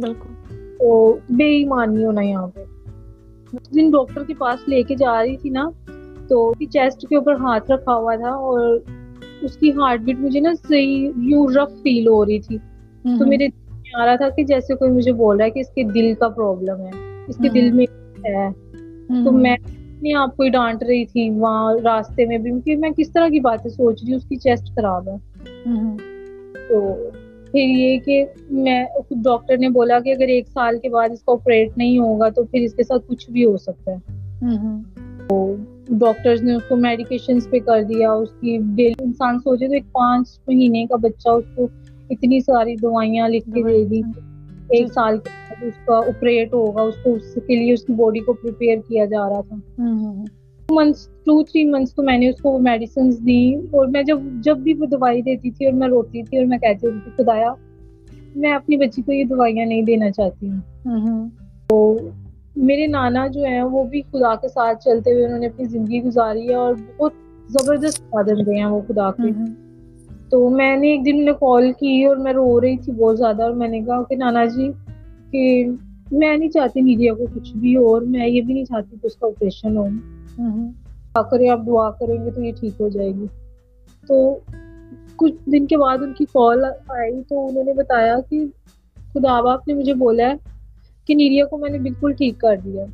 بالکل۔ تو بے ایمانی ہونا یہاں پہ۔ جن ڈاکٹر کے پاس لے کے جا رہی تھی نا تو چیسٹ کے اوپر ہاتھ رکھا ہوا تھا اور اس کی ہارٹ بیٹ مجھے نا صحیح یوں رف فیل ہو رہی تھی۔ تو میرے آ رہا تھا کہ جیسے کوئی مجھے بول رہا ہے کہ اس کے دل کا پرابلم ہے اس کے دل میں ہے۔ تو میں اپنے آپ کو ڈانٹ رہی تھی وہاں راستے میں بھی کہ میں کس طرح کی باتیں سوچ رہی ہوں اس کی چیسٹ خراب ہے۔ تو پھر یہ کہ میں ڈاکٹر نے بولا کہ اگر ایک سال کے بعد اس کا آپریٹ نہیں ہوگا تو پھر اس کے ساتھ کچھ بھی ہو سکتا ہے۔ تو ڈاکٹرز نے اس کو میڈیکیشن پہ کر دیا اس کی انسان سوچے تو ایک پانچ مہینے کا بچہ اس کو اتنی ساری دوائیاں لکھ کے دے دی۔ ایک سال کے بعد اس کا آپریٹ ہوگا اس کو اس کے لیے اس کی باڈی کو پریپیئر کیا جا رہا تھا۔ منتھس ٹو تھری منتھس تو میں نے اس کو میڈیسنس دی اور میں جب جب بھی وہ دوائی دیتی تھی اور میں روتی تھی اور میں کہتی ہوتی تھی خدایا میں اپنی بچی کو یہ دوائیاں نہیں دینا چاہتی۔ ہوں تو میرے نانا جو ہیں وہ بھی خدا کے ساتھ چلتے ہوئے انہوں نے اپنی زندگی گزاری ہے اور بہت زبردست سادن دے ہیں وہ خدا کے۔ تو میں نے ایک دن انہیں کال کی اور میں رو رہی تھی بہت زیادہ اور میں نے کہا کہ نانا جی کہ میں نہیں چاہتی میڈیا کو کچھ بھی اور میں یہ بھی نہیں چاہتی کہ اس کا آپریشن ہو۔ کریں آپ دعا کریں گے تو یہ ٹھیک ہو جائے گی۔ تو کچھ دن کے بعد ان کی کال آئی تو انہوں نے بتایا کہ خدا باپ نے مجھے بولا ہے کہ نیریا کو میں نے بالکل ٹھیک کر دیا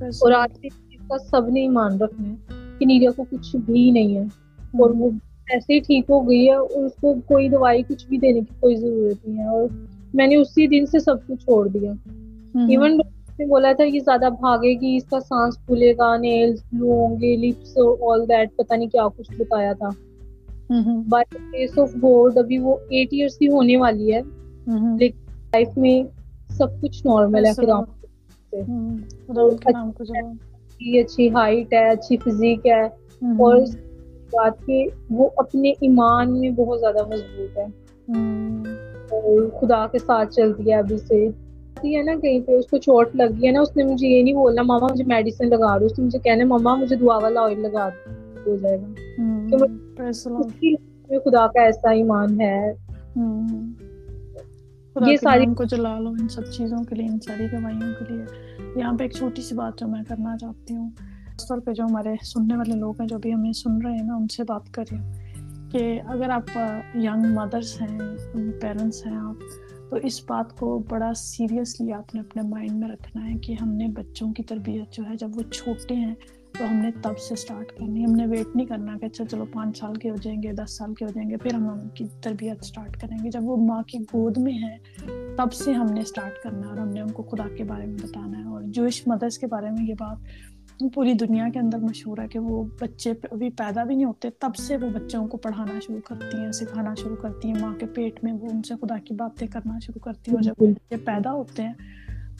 اور آج کا سب نے ایمان رکھنا ہے کہ نیریا کو کچھ بھی نہیں ہے اور وہ ایسے ہی ٹھیک ہو گئی ہے اور اس کو کوئی دوائی کچھ بھی دینے کی کوئی ضرورت نہیں ہے اور میں نے اسی دن سے سب کچھ چھوڑ دیا۔ ایون نے بولا تھا یہ زیادہ بھاگے گی اس کا سانس پھولے گا نیلز بلو ہوں گے لپس آل دیٹ پتہ نہیں کیا کچھ بتایا تھا۔ بائی کیس آف گوڈ ابھی وہ ایٹ ایئرس کی ہونے والی ہے۔ لیکن لائف میں سب کچھ نارمل ہے خدا اچھی ہائٹ ہے اچھی فزیک ہے۔ اور بات کہ وہ اپنے ایمان میں بہت زیادہ مضبوط ہے۔ خدا کے ساتھ چلتی ہے ابھی سے۔ ہے نا کہیں پہ اس کو چوٹ لگی ہے نا اس نے مجھے یہ نہیں بولنا ماما مجھے میڈیسن لگا دو۔ اس نے مجھے کہنا ماما مجھے دعا والا آئل لگا دو۔ ہو جائے گا۔ خدا کا ایسا ایمان ہے۔ یہ ساری کو جلا لو ان سب چیزوں کے لیے ان ساری دوائیوں کے لیے۔ یہاں پہ ایک چھوٹی سی بات جو میں کرنا چاہتی ہوں۔ خاص طور پہ جو ہمارے سننے والے لوگ ہیں، جو بھی ہمیں سن رہے ہیں نا ان سے بات کریں کہ اگر آپ ینگ مدرس ہیں پیرنٹس ہیں آپ، تو اس بات کو بڑا سیریسلی آپ نے اپنے مائنڈ میں رکھنا ہے کہ ہم نے بچوں کی تربیت جو ہے، جب وہ چھوٹے ہیں تو ہم نے تب سے اسٹارٹ کرنی ہم نے ویٹ نہیں کرنا کہ اچھا چلو پانچ سال کے ہو جائیں گے، دس سال کے ہو جائیں گے، پھر ہم ان کی تربیت اسٹارٹ کریں گے۔ جب وہ ماں کی گود میں ہے تب سے ہم نے اسٹارٹ کرنا ہے اور ہم نے ان کو خدا کے بارے میں بتانا ہے۔ اور جوش مدرس کے بارے میں یہ بات پوری دنیا کے اندر مشہور ہے کہ وہ بچے ابھی پیدا بھی نہیں ہوتے تب سے وہ بچوں کو پڑھانا شروع کرتی ہیں سکھانا شروع کرتی ہیں ماں کے پیٹ میں وہ ان سے خدا کی باتیں کرنا شروع کرتی ہیں اور جب بچے پیدا ہوتے ہیں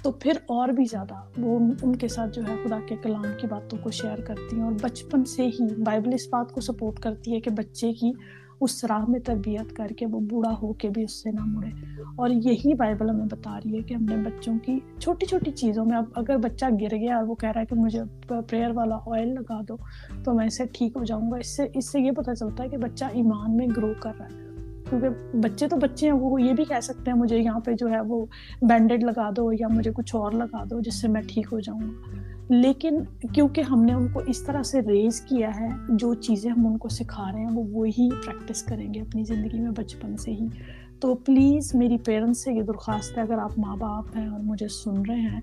تو پھر اور بھی زیادہ وہ ان کے ساتھ جو ہے خدا کے کلام کی باتوں کو شیئر کرتی ہیں اور بچپن سے ہی بائبل اس بات کو سپورٹ کرتی ہے کہ بچے کی اس راہ میں تربیت کر کے وہ بوڑھا ہو کے بھی اس سے نہ مڑے۔ اور یہی بائبل ہمیں بتا رہی ہے کہ ہم نے بچوں کی چھوٹی چھوٹی چیزوں میں اب اگر بچہ گر گیا اور وہ کہہ رہا ہے کہ مجھے پریئر والا آئل لگا دو، تو میں اسے ٹھیک ہو جاؤں گا۔ اس سے اس سے یہ پتہ چلتا ہے کہ بچہ ایمان میں گرو کر رہا ہے۔ کیونکہ بچے تو بچے ہیں، وہ یہ بھی کہہ سکتے ہیں، مجھے یہاں پہ جو ہے وہ بینڈیڈ لگا دو یا مجھے کچھ اور لگا دو جس سے میں ٹھیک ہو جاؤں گا۔ لیکن کیونکہ ہم نے ان کو اس طرح سے ریز کیا ہے، جو چیزیں ہم ان کو سکھا رہے ہیں، وہ وہی پریکٹس کریں گے اپنی زندگی میں بچپن سے ہی۔ تو پلیز میری پیرنٹس سے یہ درخواست ہے، اگر آپ ماں باپ ہیں اور مجھے سن رہے ہیں،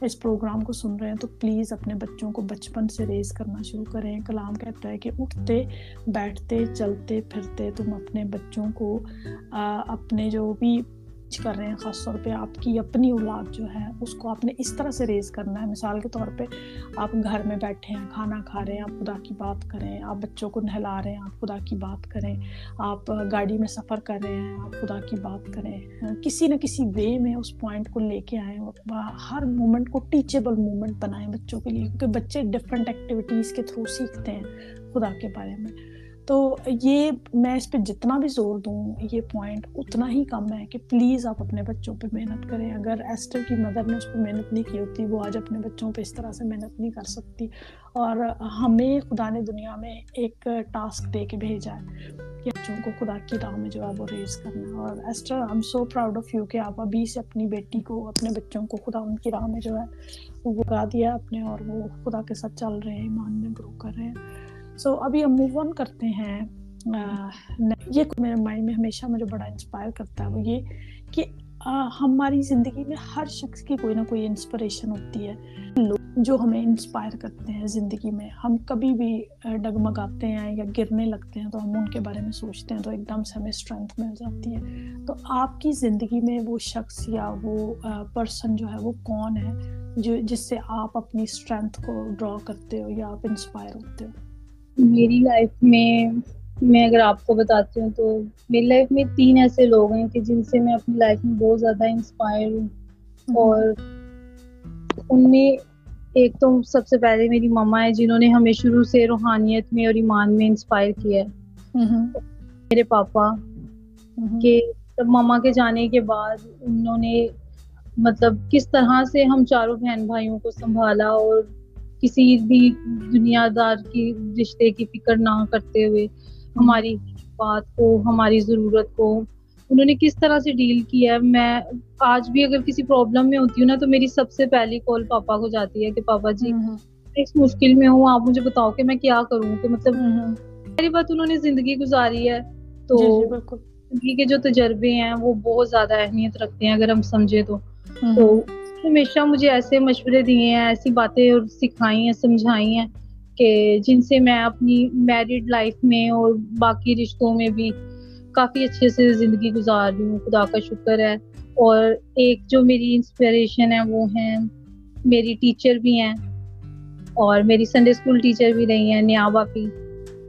اس پروگرام کو سن رہے ہیں، تو پلیز اپنے بچوں کو بچپن سے ریز کرنا شروع کریں۔ کلام کہتا ہے کہ اٹھتے، بیٹھتے، چلتے، پھرتے تم اپنے بچوں کو اپنے جو بھی کر رہے ہیں خاص طور پہ آپ کی اپنی اولاد جو ہے، اس کو آپ نے اس طرح سے ریز کرنا ہے۔ مثال کے طور پہ آپ گھر میں بیٹھے ہیں، کھانا کھا رہے ہیں، آپ خدا کی بات کریں، آپ بچوں کو نہلا رہے ہیں، آپ خدا کی بات کریں، آپ گاڑی میں سفر کر رہے ہیں، آپ خدا کی بات کریں۔ کسی نہ کسی وے میں اس پوائنٹ کو لے کے آئیں ہر مومنٹ کو ٹیچیبل مومنٹ بنائیں بچوں کے لیے، کیونکہ بچے ڈفرینٹ ایکٹیویٹیز کے تھرو سیکھتے ہیں خدا کے بارے میں۔ تو یہ میں اس پہ جتنا بھی زور دوں یہ پوائنٹ اتنا ہی کم ہے کہ پلیز آپ اپنے بچوں پہ محنت کریں۔ اگر ایسٹر کی مدر نے اس پہ محنت نہیں کی ہوتی، وہ آج اپنے بچوں پہ اس طرح سے محنت نہیں کر سکتی۔ اور ہمیں خدا نے دنیا میں ایک ٹاسک دے کے بھیجا ہے کہ بچوں کو خدا کی راہ میں جو ہے وہ ریز کرنا۔ ہے اور Esther I am so proud of you کہ آپ ابھی سے اپنی بیٹی کو، اپنے بچوں کو خدا ان کی راہ میں جو ہے وہ گا دیا اپنے، اور وہ خدا کے ساتھ چل رہے ہیں، ایمان میں گرو کر رہے ہیں۔ سو ابھی ہم موو آن کرتے ہیں. یہ میرے مائنڈ میں ہمیشہ مجھے بڑا انسپائر کرتا ہے وہ یہ کہ ہماری زندگی میں ہر شخص کی کوئی نہ کوئی انسپریشن ہوتی ہے۔ لوگ جو ہمیں انسپائر کرتے ہیں زندگی میں، ہم کبھی بھی ڈگمگاتے ہیں یا گرنے لگتے ہیں تو ہم ان کے بارے میں سوچتے ہیں تو ایک دم سے ہمیں اسٹرینتھ مل جاتی ہے۔ تو آپ کی زندگی میں وہ شخص یا وہ پرسن جو ہے وہ کون ہے جو جس سے آپ اپنی اسٹرینتھ کو ڈرا کرتے ہو یا آپ انسپائر ہوتے ہو؟ میری لائف میں میں اگر آپ کو بتاتی ہوں تو میری لائف میں تین ایسے لوگ ہیں کہ جن سے میں اپنی لائف میں بہت زیادہ انسپائر ہوں اور ان میں ایک تو سب سے پہلے میری مما ہے جنہوں نے ہمیں شروع سے روحانیت میں اور ایمان میں انسپائر کیا ہے۔ میرے پاپا کہ مما کے جانے کے بعد انہوں نے مطلب کس طرح سے ہم چاروں بہن بھائیوں کو سنبھالا اور کسی بھی دنیا دار کی رشتے کی فکر نہ کرتے ہوئے ہماری بات کو ہماری ضرورت کو انہوں نے کس طرح سے ڈیل کیا ہے؟ میں آج بھی اگر کسی پرابلم میں ہوتی ہوں نا تو میری سب سے پہلی کال پاپا کو جاتی ہے کہ پاپا جی اس مشکل میں ہوں آپ مجھے بتاؤ کہ میں کیا کروں؟ کہ مطلب میری بات انہوں نے زندگی گزاری ہے تو جی، جی، زندگی کے جو تجربے ہیں وہ بہت زیادہ اہمیت رکھتے ہیں اگر ہم سمجھے تو ہمیشہ مجھے ایسے مشورے دیے ہیں، ایسی باتیں اور سکھائی ہیں، سمجھائی ہیں کہ جن سے میں اپنی میرڈ لائف میں اور باقی رشتوں میں بھی کافی اچھے سے زندگی گزار رہی ہوں۔ خدا کا شکر ہے۔ اور ایک جو میری انسپریشن ہے وہ ہیں، میری ٹیچر بھی ہیں اور میری سنڈے اسکول ٹیچر بھی رہی ہیں، نیا باپی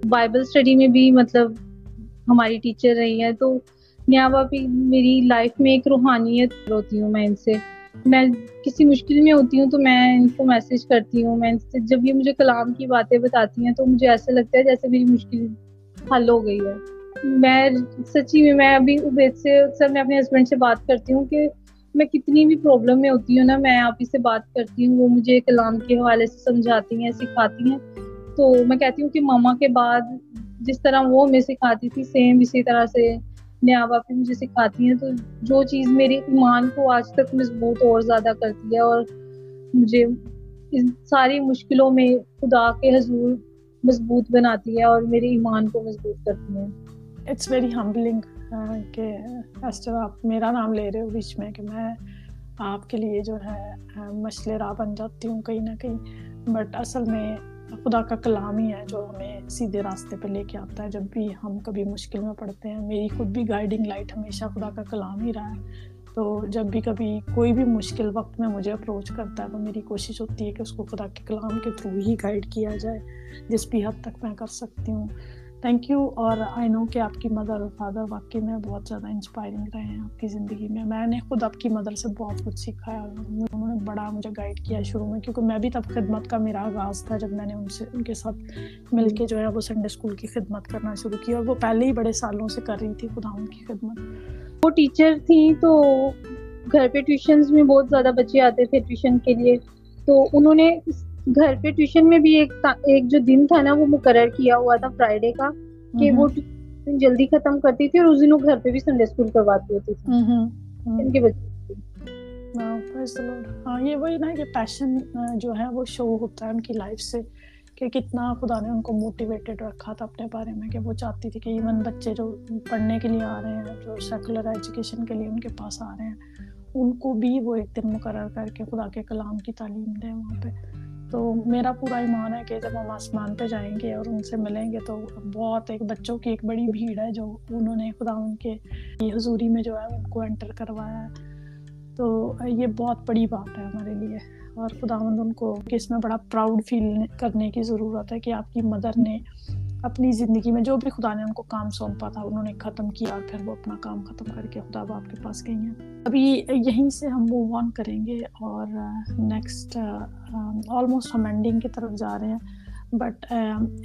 بائبل اسٹڈی میں بھی مطلب ہماری ٹیچر رہی ہیں۔ تو نیا باپی میری لائف میں ایک روحانیت ہوتی ہوں میں ان سے۔ میں کسی مشکل میں ہوتی ہوں تو میں ان کو میسج کرتی ہوں۔ میں جب یہ مجھے کلام کی باتیں بتاتی ہیں تو مجھے ایسا لگتا ہے جیسے میری مشکل حل ہو گئی ہے۔ میں سچی میں میں ابھی عبید سے اکثر میں اپنے ہسبینڈ سے بات کرتی ہوں کہ میں کتنی بھی پرابلم میں ہوتی ہوں نا، میں آپ ہی سے بات کرتی ہوں۔ وہ مجھے کلام کے حوالے سے سمجھاتی ہیں، سکھاتی ہیں۔ تو میں کہتی ہوں کہ ماما کے بعد جس طرح وہ ہمیں سکھاتی تھی سیم اسی طرح سے نیا باپی مجھے سکھاتی ہیں، تو جو چیز میرے ایمان کو آج تک مضبوط اور زیادہ کرتی ہے اور مجھے ان ساری مشکلوں میں خدا کے حضور مضبوط بناتی ہے اور میرے ایمان کو مضبوط کرتی ہیں۔ اٹس ویری ہمبلنگ کہ ایسٹر آپ میرا نام لے رہے ہو بیچ میں، کہ میں آپ کے لیے جو ہے مچھلے راہ بن جاتی ہوں کہیں نہ کہیں۔ بٹ اصل میں خدا کا کلام ہی ہے جو ہمیں سیدھے راستے پہ لے کے آتا ہے۔ جب بھی ہم کبھی مشکل میں پڑھتے ہیں، میری خود بھی گائیڈنگ لائٹ ہمیشہ خدا کا کلام ہی رہا ہے۔ تو جب بھی کبھی کوئی بھی مشکل وقت میں مجھے اپروچ کرتا ہے، تو میری کوشش ہوتی ہے کہ اس کو خدا کے کلام کے تھرو ہی گائیڈ کیا جائے، جس بھی حد تک میں کر سکتی ہوں۔ تھینک یو اور آئی نو کہ آپ کی مدر اور فادر واقعی میں بہت زیادہ انسپائرنگ رہے ہیں آپ کی زندگی میں۔ میں نے خود آپ کی مدر سے بہت کچھ سیکھا ہے۔ انہوں نے بڑا مجھے گائڈ کیا شروع میں، کیونکہ میں بھی تب خدمت کا میرا آغاز تھا جب میں نے ان سے، ان کے ساتھ مل کے جو ہے وہ سنڈے اسکول کی خدمت کرنا شروع کی۔ اور وہ پہلے ہی بڑے سالوں سے کر رہی تھی خدا ان کی خدمت۔ وہ ٹیچر تھیں تو گھر پہ ٹیوشنز میں بہت زیادہ بچے آتے تھے ٹیوشن کے لیے۔ تو انہوں نے گھر پہ ٹیوشن میں بھی ایک ایک جو دن تھا نا وہ مقرر کیا ہوا تھا فرائیڈے کا کہ وہ جلدی ختم کرتی تھی اور اس دن وہ گھر پہ بھی سنڈے اسکول کرواتی ہوتی تھی۔ ان کے بچے ہاں یہ وہی نا کہ پیشن جو ہے وہ شو ہوتا ہے ان کی لائف سے کہ کتنا خدا نے ان کو موٹیویٹیڈ رکھا تھا اپنے بارے میں کہ وہ چاہتی تھی کہ ایون بچے جو پڑھنے کے لیے آ رہے ہیں جو سیکولر ایجوکیشن کے لیے ان کے پاس آ رہے ہیں ان کو بھی وہ ایک دن مقرر کر کے خدا کے کلام کی تعلیم دیں وہاں پہ۔ تو میرا پورا ایمان ہے کہ جب ہم آسمان پہ جائیں گے اور ان سے ملیں گے تو بہت ایک بچوں کی ایک بڑی بھیڑ ہے جو انہوں نے خدا ان کے حضوری میں جو ہے ان کو انٹر کروایا ہے۔ تو یہ بہت بڑی بات ہے ہمارے لیے اور خدا مند ان کو کہ اس میں بڑا پراؤڈ فیل کرنے کی ضرورت ہے کہ آپ کی مدر نے اپنی زندگی میں جو بھی خدا نے ان کو کام سونپا تھا انہوں نے ختم کیا اور پھر وہ اپنا کام ختم کر کے خدا آپ کے پاس گئی ہیں۔ ابھی یہیں سے ہم موو آن کریں گے اور نیکسٹ آلموسٹ ہم اینڈنگ کی طرف جا رہے ہیں۔ بٹ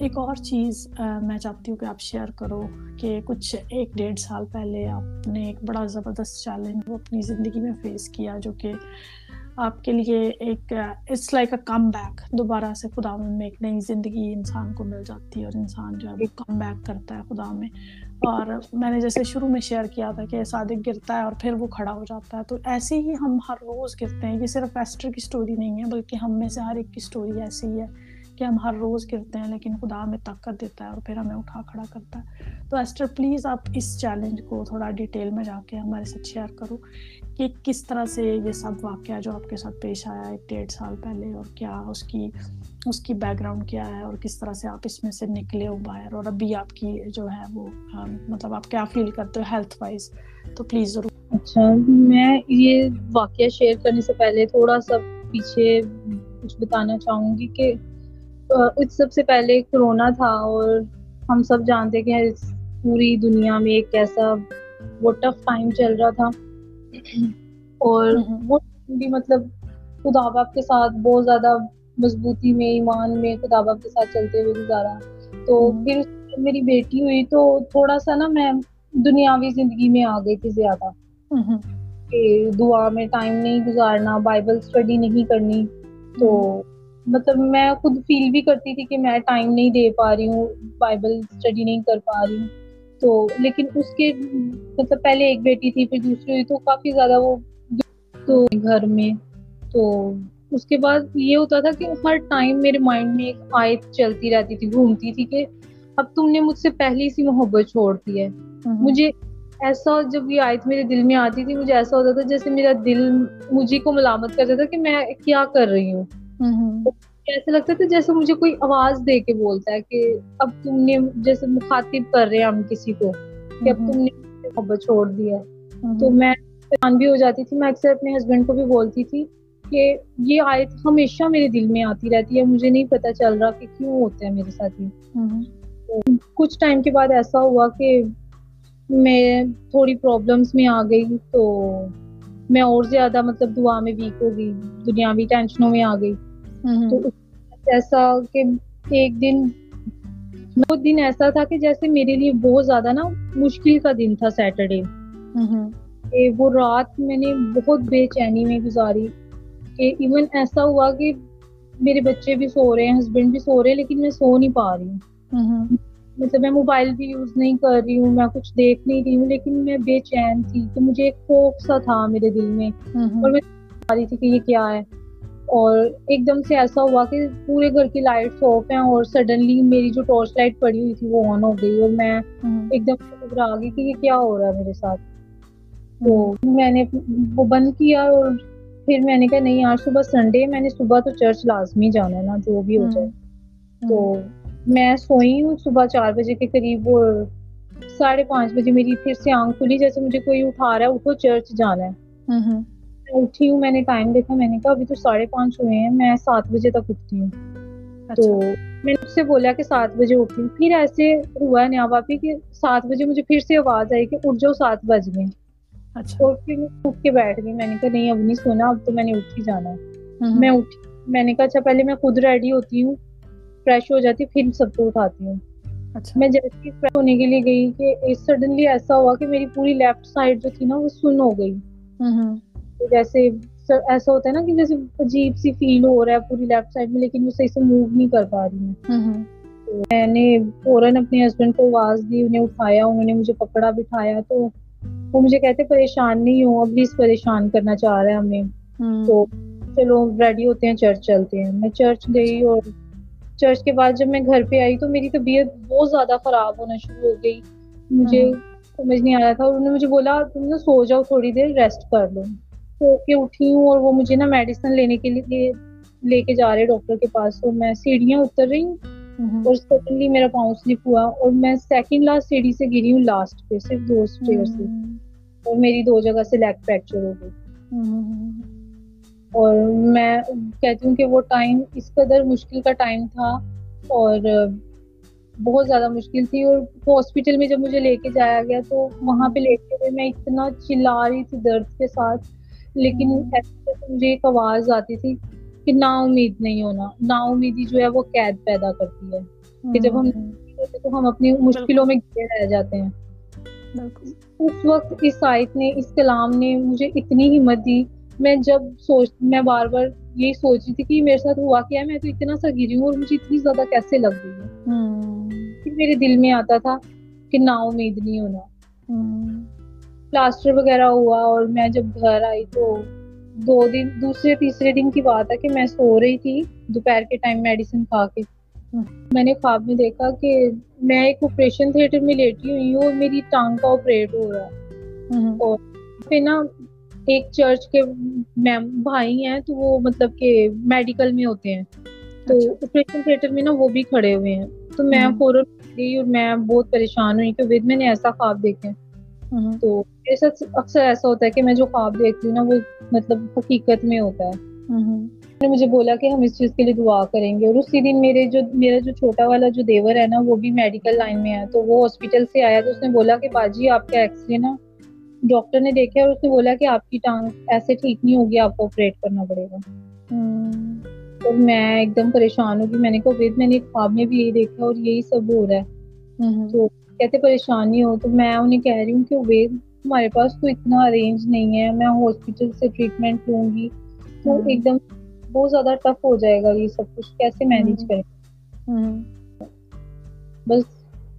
ایک اور چیز میں چاہتی ہوں کہ آپ شیئر کرو کہ کچھ ایک ڈیڑھ سال پہلے آپ نے ایک بڑا زبردست چیلنج وہ اپنی زندگی میں فیس کیا جو کہ آپ کے لیے ایک it's like a come back دوبارہ سے خدا میں ایک نئی زندگی انسان کو مل جاتی ہے اور انسان جو ہے وہ کم بیک کرتا ہے خدا میں. اور میں نے جیسے شروع میں شیئر کیا تھا کہ صادق گرتا ہے اور پھر وہ کھڑا ہو جاتا ہے. تو ایسے ہی ہم ہر روز گرتے ہیں. یہ صرف ایسٹر کی اسٹوری نہیں ہے، بلکہ ہم میں سے ہر ایک کی اسٹوری ایسی ہی ہے. کہ ہم ہر روز گرتے ہیں لیکن خدا ہمیں طاقت دیتا ہے اور پھر ہمیں اٹھا کھڑا کرتا ہے۔ تو ایسٹر، پلیز آپ اس چیلنج کو تھوڑا ڈیٹیل میں جا کے ہمارے ساتھ شیئر کرو کہ کس طرح سے یہ سب واقعہ جو آپ کے ساتھ پیش آیا ایک ڈیڑھ سال پہلے اور کیا اس کی اس کی بیک گراؤنڈ کیا ہے اور کس طرح سے آپ اس میں سے نکلے ہو باہر اور ابھی آپ کی جو ہے وہ مطلب آپ کیا فیل کرتے ہو ہیلتھ وائز تو پلیز ضرور۔ اچھا میں یہ واقعہ شیئر کرنے سے پہلے تھوڑا سا پیچھے کچھ بتانا چاہوں گی کہ اس سب سے پہلے کرونا تھا اور ہم سب جانتے کہ پوری دنیا میں ایک ایسا وہ ٹف ٹائم چل رہا تھا۔ اور وہ بھی مطلب خدا باپ کے ساتھ بہت زیادہ مضبوطی میں ایمان میں خدا باپ کے ساتھ چلتے ہوئے گزارا۔ تو پھر میری بیٹی ہوئی تو تھوڑا سا نا میں دنیاوی زندگی میں آ گئی تھی زیادہ۔ کہ دعا میں ٹائم نہیں گزارنا بائبل اسٹڈی نہیں کرنی۔ تو مطلب میں خود فیل بھی کرتی تھی کہ میں ٹائم نہیں دے پا رہی ہوں بائبل اسٹڈی نہیں کر پا رہی ہوں۔ تو لیکن اس کے مطلب پہلے ایک بیٹی تھی پھر دوسری ہوئی تو کافی زیادہ وہ تو گھر میں۔ تو اس کے بعد یہ ہوتا تھا کہ ہر ٹائم میرے مائنڈ میں ایک آیت چلتی رہتی تھی گھومتی تھی کہ اب تم نے مجھ سے پہلی سی محبت چھوڑ دی ہے۔ مجھے ایسا جب یہ آیت میرے دل میں آتی تھی مجھے ایسا ہوتا تھا جیسے میرا دل مجھے کو ملامت کرتا تھا کہ میں کیا کر رہی ہوں۔ ایسا لگتا تھا جیسے مجھے کوئی آواز دے کے بولتا ہے کہ اب تم نے جیسے مخاطب کر رہے ہیں ہم کسی کو کہ اب تم نے محبت چھوڑ دی ہے۔ تو میں بھی ہو جاتی تھی۔ میں اکثر اپنے ہسبینڈ کو بھی بولتی تھی کہ یہ آیت ہمیشہ میرے دل میں آتی رہتی ہے مجھے نہیں پتا چل رہا کہ کیوں ہوتا ہے میرے ساتھ یہ۔ کچھ ٹائم کے بعد ایسا ہوا کہ میں تھوڑی پرابلمس میں آ گئی تو میں اور زیادہ مطلب دعا میں ویک ہو گئی دنیاوی ٹینشنوں میں آ گئی۔ تو ایسا کہ ایک دن وہ دن ایسا تھا کہ جیسے میرے لیے بہت زیادہ نا مشکل کا دن تھا سیٹرڈے وہ رات میں نے بہت بے چینی میں گزاری۔ کہ ایون ایسا ہوا کہ میرے بچے بھی سو رہے ہیں ہسبینڈ بھی سو رہے ہیں لیکن میں سو نہیں پا رہی ہوں۔ مطلب میں موبائل بھی یوز نہیں کر رہی ہوں میں کچھ دیکھ نہیں رہی ہوں لیکن میں بے چین تھی۔ تو مجھے ایک خوف سا تھا میرے دل میں۔ اور میں رہی تھی کہ یہ کیا ہے؟ اور ایک دم سے ایسا ہوا کہ پورے گھر کی لائٹ آف ہیں اور سڈنلی میری جو ٹارچ لائٹ پڑی ہوئی تھی وہ آن ہو گئی اور میں ایک دم سے گھبرا گئی کہ یہ کیا ہو رہا ہے میرے ساتھ۔ تو میں نے وہ بند کیا اور پھر میں نے کہا نہیں آج صبح سنڈے میں نے صبح تو چرچ لازمی جانا ہے نا جو بھی ہو جائے۔ تو میں سوئی ہوں صبح چار بجے کے قریب وہ ساڑھے پانچ بجے میری پھر سے آنکھ کھلی جیسے مجھے کوئی اٹھا رہا ہے اٹھو چرچ جانا ہے۔ اٹھی ہوں میں نے ٹائم دیکھا میں نے کہا ابھی تو ساڑھے پانچ ہوئے ہیں میں سات بجے تک اٹھتی ہوں۔ تو میں نے اس سے بولا کہ سات بجے اٹھی ہوں۔ پھر ایسے ہوا ہے نیا باپی کہ سات بجے مجھے پھر سے آواز آئی کہ اٹھ جاؤ سات بج گئے۔ اور پھر میں اٹھ کے بیٹھ گئی۔ میں نے کہا نہیں اب نہیں سونا اب تو میں نے اٹھ ہی جانا۔ ہے میں اٹھی میں نے کہا اچھا پہلے میں خود ریڈی ہوتی ہوں فریش ہو جاتی پھر سب کو اٹھاتی ہوں۔ میں جیسے فریش ہونے کے لیے گئی کہ سڈنلی ایسا ہوا کہ میری پوری لیفٹ سائڈ جو تھی نا وہ سن ہو گئی۔ جیسے ایسا ہوتا ہے نا کہ جیسے عجیب سی فیل ہو رہا ہے پوری لیفٹ سائڈ میں لیکن وہ صحیح سے موو نہیں کر پا رہی ہوں میں نے فوراً اپنے ہسبینڈ کو آواز دی انہیں اٹھایا انہوں نے مجھے پکڑا بٹھایا۔ تو وہ مجھے کہتے پریشان نہیں ہوں اب پلیز پریشان کرنا چاہ رہے ہیں ہمیں۔ تو چلو ریڈی ہوتے ہیں چرچ چلتے ہیں۔ میں چرچ گئی اور چرچ کے بعد جب میں گھر پہ آئی تو میری طبیعت بہت زیادہ خراب ہونا شروع ہو گئی۔ مجھے سمجھ نہیں آ رہا تھا انہوں نے مجھے بولا تم نا سو جاؤ تھوڑی دیر ریسٹ کر لو۔ سو کے اٹھی ہوں اور وہ مجھے نا میڈیسن لینے کے لیے لے کے جا رہے ڈاکٹر کے پاس. تو میں سیڑھیاں اتر رہی ہوں اور سڈنلی میرا پاؤں سلپ ہوا اور میں سیکنڈ لاسٹ سیڑھی سے گری ہوں لاسٹ پہ صرف دو اسٹیئر سے۔ اور میری دو جگہ سے لیگ فریکچر ہو گئی۔ اور میں کہتی ہوں کہ وہ ٹائم اس قدر مشکل کا ٹائم تھا اور بہت زیادہ مشکل تھی۔ اور ہاسپٹل میں جب مجھے لے کے جایا گیا تو وہاں پہ لے کے ہوئے میں اتنا چلا رہی تھی درد کے ساتھ۔ لیکن مجھے ایک آواز آتی تھی کہ نا امید نہیں ہونا نا امیدی جو ہے وہ قید پیدا کرتی ہے کہ جب ہم تو ہم اپنی مشکلوں میں گرے رہ جاتے ہیں۔ اس وقت اس آیت نے اس کلام نے مجھے اتنی ہمت دی میں جب سوچ میں بار بار یہی سوچ رہی تھی کہ میرے ساتھ ہوا کیا میں تو اتنا سا گری ہوں اور مجھے اتنی زیادہ کیسے لگ رہی ہے؟ میرے دل میں آتا تھا کہ نا امید نہیں ہونا۔ پلاسٹر وغیرہ ہوا اور میں جب گھر آئی تو دو دن دوسرے تیسرے دن کی بات ہے کہ میں سو رہی تھی دوپہر کے ٹائم میڈیسن کھا کے۔ میں نے خواب میں دیکھا کہ میں ایک آپریشن تھیٹر میں لیٹی ہوئی ہوں اور میری ٹانگ کا آپریٹ ہو رہا ہے۔ اور پھر نا ایک چرچ کے بھائی ہیں تو وہ مطلب کہ میڈیکل میں ہوتے ہیں۔ تو آپریشن تھیٹر میں نا وہ بھی کھڑے ہوئے ہیں۔ تو میں فوراً گئی اور میں بہت پریشان ہوئی کہ ود میں نے ایسا خواب دیکھے تو میرے ساتھ اکثر ایسا ہوتا ہے کہ میں جو خواب دیکھتی ہوں نا وہ مطلب حقیقت میں ہوتا ہے۔ نے مجھے بولا کہ ہم اس چیز کے لیے دعا کریں گے اور اسی دن میرے جو میرا جو چھوٹا والا جو دیور ہے نا وہ بھی میڈیکل لائن میں ہے۔ تو وہ ہاسپٹل سے آیا تو اس نے بولا کہ باجی آپ کا ایکس رے نا ڈاکٹر نے دیکھا اور اس نے بولا کہ آپ کی ٹانگ ایسے ٹھیک نہیں ہوگی آپ کو آپریٹ کرنا پڑے گا۔ تو میں ایک دم پریشان ہوگی میں نے کہا وید میں نے خواب میں بھی یہی دیکھا اور یہی سب ہو رہا ہے۔ تو کہتے پریشان نہیں ہو؟ تو میں انہیں کہہ رہی ہوں کہ وید ہمارے پاس تو اتنا ارینج نہیں ہے میں ہاسپٹل سے ٹریٹمنٹ لوں گی۔ تو ایک دم بہت زیادہ ٹف ہو جائے گا یہ سب کچھ۔ کیسے مینیج کریں؟ بس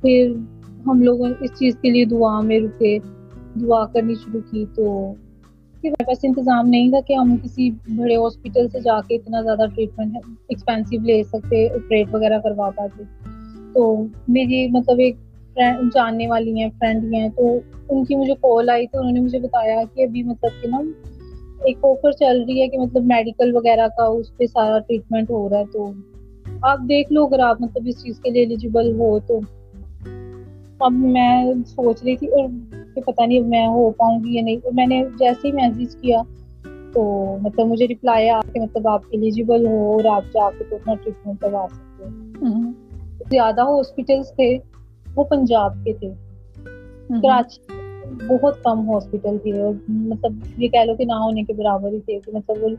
پھر ہم لوگوں اس چیز کے لیے دعا میں رکے دعا کرنی شروع کی تو ہمارے پاس انتظام نہیں تھا کہ ہم کسی بڑے ہاسپٹل سے جا کے اتنا زیادہ ٹریٹمنٹ ایکسپینسو لے سکتے آپریٹ وغیرہ کروا پاتے۔ تو میری مطلب ایک جاننے والی ہیں فرینڈ ہیں تو ان کی مجھے کال آئی تو انہوں نے مجھے بتایا کہ ابھی مطلب کہ نا ایک آفر چل رہی ہے کہ مطلب میڈیکل وغیرہ کا اس پہ سارا ٹریٹمنٹ ہو رہا ہے تو آپ دیکھ لو اگر آپ مطلب اس چیز کے لیے ایلیجیبل ہو تو۔ اب میں سوچ رہی تھی اور کہ پتہ نہیں میں ہو پاؤں گی یا نہیں۔ میں نے جیسے ہی میسج کیا تو مطلب مجھے رپلائی آ کے مطلب آپ ایلیجیبل ہو اور آپ جا کے تو اپنا ٹریٹمنٹ کروا سکتے ہو زیادہ ہاسپٹلس تھے۔ وہ پنجاب کے تھے۔ کراچی بہت کم ہاسپٹل تھے مطلب یہ کہہ لو کہ نہ ہونے کے برابر ہی تھے کہ مطلب وہ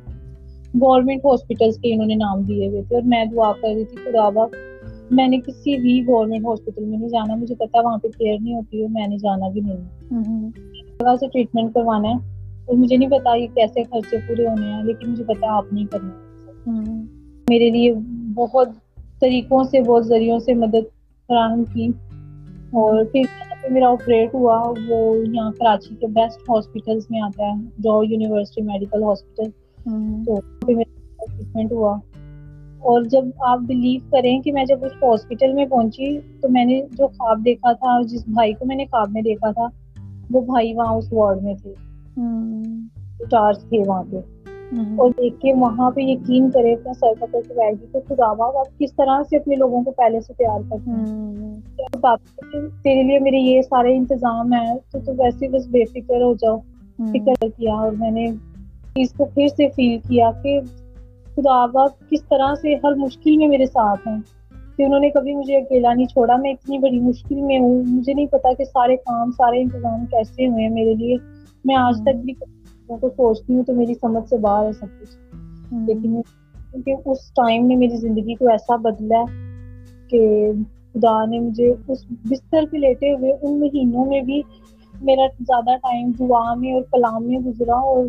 گورنمنٹ ہاسپٹلس کے انہوں نے نام دیے ہوئے تھے اور میں دعا کر رہی تھی خدا با میں نے کسی بھی گورنمنٹ ہاسپٹل میں نہیں جانا مجھے پتا وہاں پہ کیئر نہیں ہوتی اور میں نے جانا بھی نہیں۔ جگہ سے ٹریٹمنٹ کروانا ہے اور مجھے نہیں پتا یہ کیسے خرچے پورے ہونے ہیں لیکن مجھے پتا آپ نہیں کرنا میرے لیے بہت طریقوں سے بہت ذریعوں سے مدد فراہم کی۔ اور پھر میرا آپریٹ ہوا وہ یہاں کراچی کے بیسٹ ہاسپٹلس میں آتا ہے جو یونیورسٹی میڈیکل ہاسپٹل تو میرا ٹریٹمنٹ ہوا۔ اور جب آپ بلیو کریں کہ میں جب اس ہاسپٹل میں پہنچی تو میں نے جو خواب دیکھا تھا جس بھائی کو میں نے خواب میں دیکھا تھا وہ بھائی وہاں اس وارڈ میں تھے۔ چارج تھے وہاں پہ۔ اور دیکھ کے وہاں پہ یقین کرے اپنا سر پکڑ کے بیٹھ گئی تو خدا آپ کس طرح سے اپنے لوگوں کو پہلے سے تیار کرتے ہیں؟ تیرے لیے میرے یہ سارے انتظام ہیں تو تو ویسے بس بے فکر ہو جاؤ فکر کیا اور میں نے اس کو پھر سے فیل کیا کہ خدا باپ کس طرح سے ہر مشکل میں میرے ساتھ ہیں؟ کہ انہوں نے کبھی مجھے اکیلا نہیں چھوڑا میں اتنی بڑی مشکل میں ہوں مجھے نہیں پتا کہ سارے کام سارے انتظام کیسے ہوئے ہیں میرے لیے۔ میں آج تک بھی میں کو سوچتی ہوں تو میری سمجھ سے باہر ہے سب کچھ۔ لیکن کیونکہ اس ٹائم نے میری زندگی کو ایسا بدلا ہے کہ خدا نے مجھے اس بستر پہ لیٹے ہوئے ان مہینوں میں بھی میرا زیادہ ٹائم دعا میں اور کلام میں گزرا اور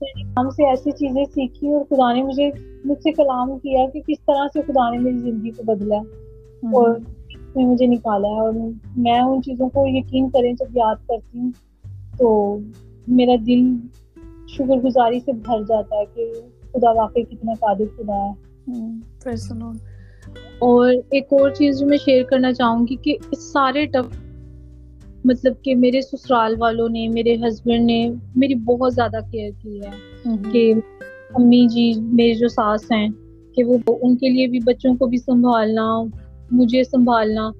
کلام سے ایسی چیزیں سیکھی اور خدا نے مجھے، مجھ سے کلام کیا کہ کس طرح سے خدا نے میری زندگی کو بدلا ہے اور میں مجھے نکالا ہے اور میں ان چیزوں کو یقین کریں جب یاد کرتی ہوں تو میرا دل شکر گزاری سے بھر جاتا ہے کہ خدا واقعی کتنا قادر خدا ہے۔ اور ایک اور چیز جو میں شیئر کرنا چاہوں گی کہ اس سارے ٹف مطلب کہ میرے سسرال والوں نے میرے ہسبینڈ نے میری بہت زیادہ کیئر کی ہے کہ امی جی میری جو ساس ہیں کہ وہ ان کے لیے بھی بچوں کو بھی سنبھالنا مجھے سنبھالنا۔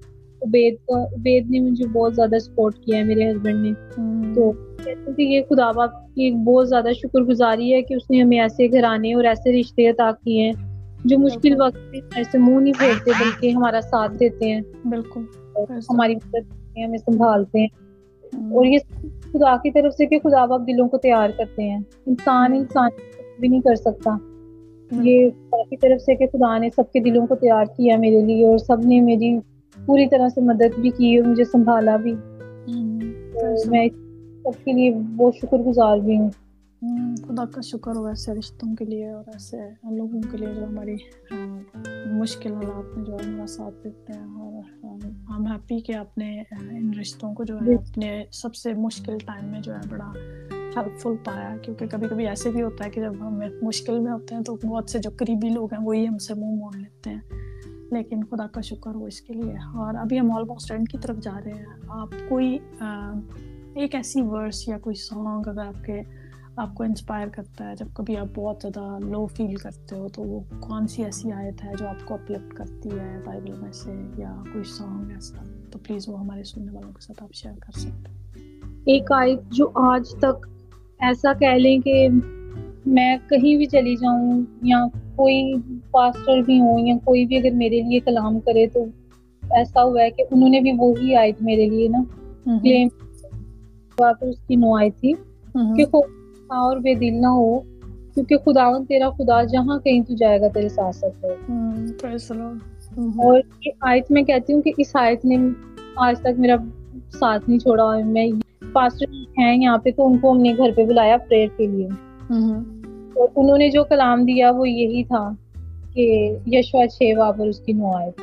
عبید کا عبید نے مجھے بہت زیادہ سپورٹ کیا ہے میرے ہسبینڈ نے۔ تو کہ یہ خدا باپ کی بہت زیادہ شکر گزاری ہے کہ اس نے ہمیں ایسے گھرانے اور ایسے رشتے عطا کیے ہیں جو مشکل وقت میں ایسے منہ نہیں پھیرتے بلکہ ہمارا ساتھ دیتے ہیں۔ بالکل۔ ہماری مدد کرتے ہیں ہمیں سنبھالتے ہیں۔ اور یہ خدا کی طرف سے کہ خدا باپ دلوں کو تیار کرتے ہیں۔ انسان انسان بھی نہیں کر سکتا۔ یہ کافی طرف سے کہ خدا نے سب کے دلوں کو تیار کیا میرے لیے اور سب نے میری پوری طرح سے مدد بھی کی اور مجھے سنبھالا بھی۔ میں سب کے لیے بہت شکر گزار بھی ہوں۔ خدا کا شکر ہو ایسے رشتوں کے لیے اور ایسے لوگوں کے لیے جو ہماری مشکل حالات میں جو ہمارا ساتھ دیتے ہیں اور ہم ہیپی کہ آپ نے ان رشتوں کو جو ہے اپنے سب سے مشکل ٹائم میں جو ہے بڑا ہیلپ فل پایا۔ کیونکہ کبھی کبھی ایسے بھی ہوتا ہے کہ جب ہم مشکل میں ہوتے ہیں تو بہت سے جو قریبی لوگ ہیں وہی ہم سے منہ موڑ لیتے ہیں۔ لیکن خدا کا شکر ہو اس کے لیے۔ اور ابھی ہم آلموسٹ اینڈ کی طرف جا رہے ہیں۔ آپ کوئی ایک ایسی ورس یا کوئی سانگ اگر آپ کے آپ کو انسپائر کرتا ہے جب کبھی آپ بہت زیادہ لو فیل کرتے ہو تو وہ کون سی ایسی آیت ہے جو آپ کو اپلفٹ کرتی ہے بائبل میں سے یا کوئی سانگ ایسا؟ تو پلیز وہ ہمارے سننے والوں کے ساتھ آپ شیئر کر سکتے ایک آیت جو آج تک ایسا کہہ لیں کہ میں کہیں بھی چلی جاؤں یا کوئی پاسٹر بھی ہوں یا کوئی بھی اگر میرے لیے کلام کرے تو ایسا ہوا ہے کہ انہوں نے بھی وہی آئی میرے لیے نا کلیم اس کی نو آئی تھی کہ اور بے دل نہ ہو کیونکہ خداون تیرا خدا جہاں کہیں تو جائے گا تیرے ساتھ ساتھ ہے اور آیت میں کہتی ہوں کہ اس آیت نے آج تک میرا ساتھ نہیں چھوڑا اور میں پاسٹر ہیں یہاں پہ تو ان کو ہم نے گھر پہ بلایا پریئر کے لیے۔ اور انہوں نے جو کلام دیا وہ یہی تھا کہ یشوا چھ پر اس کی نو آیت۔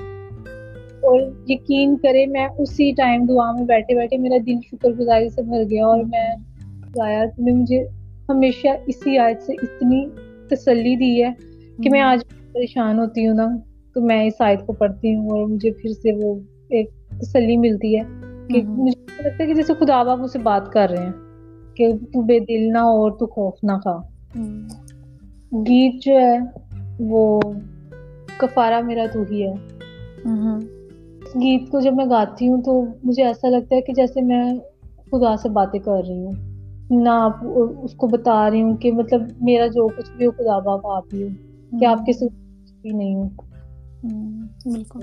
اور یقین کرے میں اسی ٹائم دعا میں بیٹھے بیٹھے میرا دل شکر گزاری سے بھر گیا اور میں تم نے مجھے ہمیشہ اسی آیت سے اتنی تسلی دی ہے کہ میں آج پریشان ہوتی ہوں نا تو میں اس آیت کو پڑھتی ہوں اور مجھے پھر سے وہ ایک تسلی ملتی ہے کہ مجھے لگتا ہے کہ جیسے خدا باپ اسے بات کر رہے ہیں کہ تو بے دل نہ ہو اور تو خوف نہ کھا۔ گیت جو ہے وہ کفارا میرا تو ہی ہے۔ گیت کو جب میں گاتی ہوں تو مجھے ایسا لگتا ہے کہ جیسے میں خدا سے باتیں کر رہی ہوں، نہ اس کو بتا رہی ہوں کہ مطلب میرا جو کچھ بھی ہو، خدا باپ آپ ہی ہوں، کہ آپ کے بھی نہیں ہوں۔ بالکل۔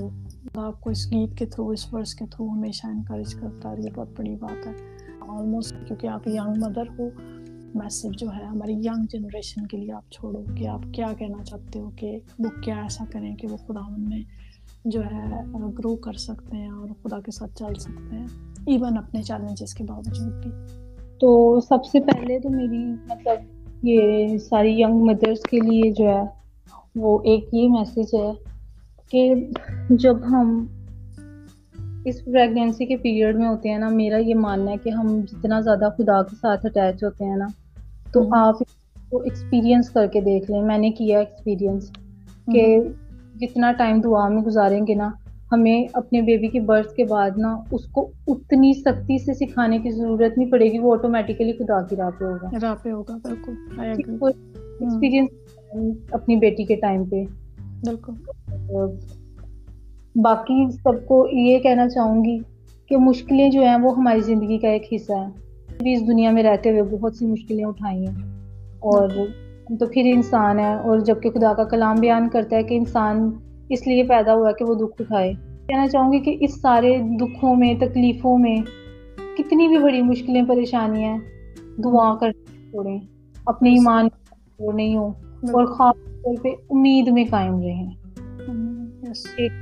آپ کو اس گیت کے تھرو، اس ورس کے تھرو ہمیشہ انکریج کرتا ہے یہ بہت بڑی بات ہے۔ آلموسٹ کیونکہ آپ ینگ مدر ہو میسج جو ہے، ہماری ینگ جنریشن کے لیے آپ چھوڑو کہ آپ کیا کہنا چاہتے ہو، کہ وہ کیا ایسا کریں کہ وہ خدا میں جو ہے گرو کر سکتے ہیں اور خدا کے ساتھ چل سکتے ہیں ایون اپنے چیلنجز کے باوجود بھی۔ تو سب سے پہلے تو میری مطلب یہ ساری ینگ مدرس کے لیے جو ہے وہ ایک یہ میسیج ہے کہ جب ہم اس پریگنینسی کے پیریڈ میں ہوتے ہیں نا میرا یہ ماننا ہے کہ ہم جتنا زیادہ خدا کے ساتھ اٹیچ ہوتے ہیں نا تو آپ کو ایکسپیرینس کر کے دیکھ لیں۔ میں نے کیا ایکسپیرینس کہ جتنا ٹائم دعا میں گزاریں گے نا ہمیں اپنے بیبی کے برتھ کے بعد نا اس کو اتنی سختی سے سکھانے کی ضرورت نہیں پڑے گی وہ آٹومیٹیکلی خدا کی راہ پہ ہوگا۔ راہ پہ ہوگا بالکل ایکسپیرینس اپنی بیٹی کے ٹائم پہ۔ بالکل۔ باقی سب کو یہ کہنا چاہوں گی کہ مشکلیں جو ہیں وہ ہماری زندگی کا ایک حصہ ہے اس دنیا میں رہتے ہوئے بہت سی مشکلیں اٹھائی ہیں۔ اور تو پھر انسان ہے اور جبکہ خدا کا کلام بیان کرتا ہے کہ انسان اس لیے پیدا ہوا کہ وہ دکھ اٹھائے۔ کہنا چاہوں گی کہ اس سارے دکھوں میں تکلیفوں میں کتنی بھی بڑی مشکلیں پریشانیاں دعا کر چھوڑیں اپنے ایمان نہیں ہو اور خاص طور پہ امید میں قائم رہیں۔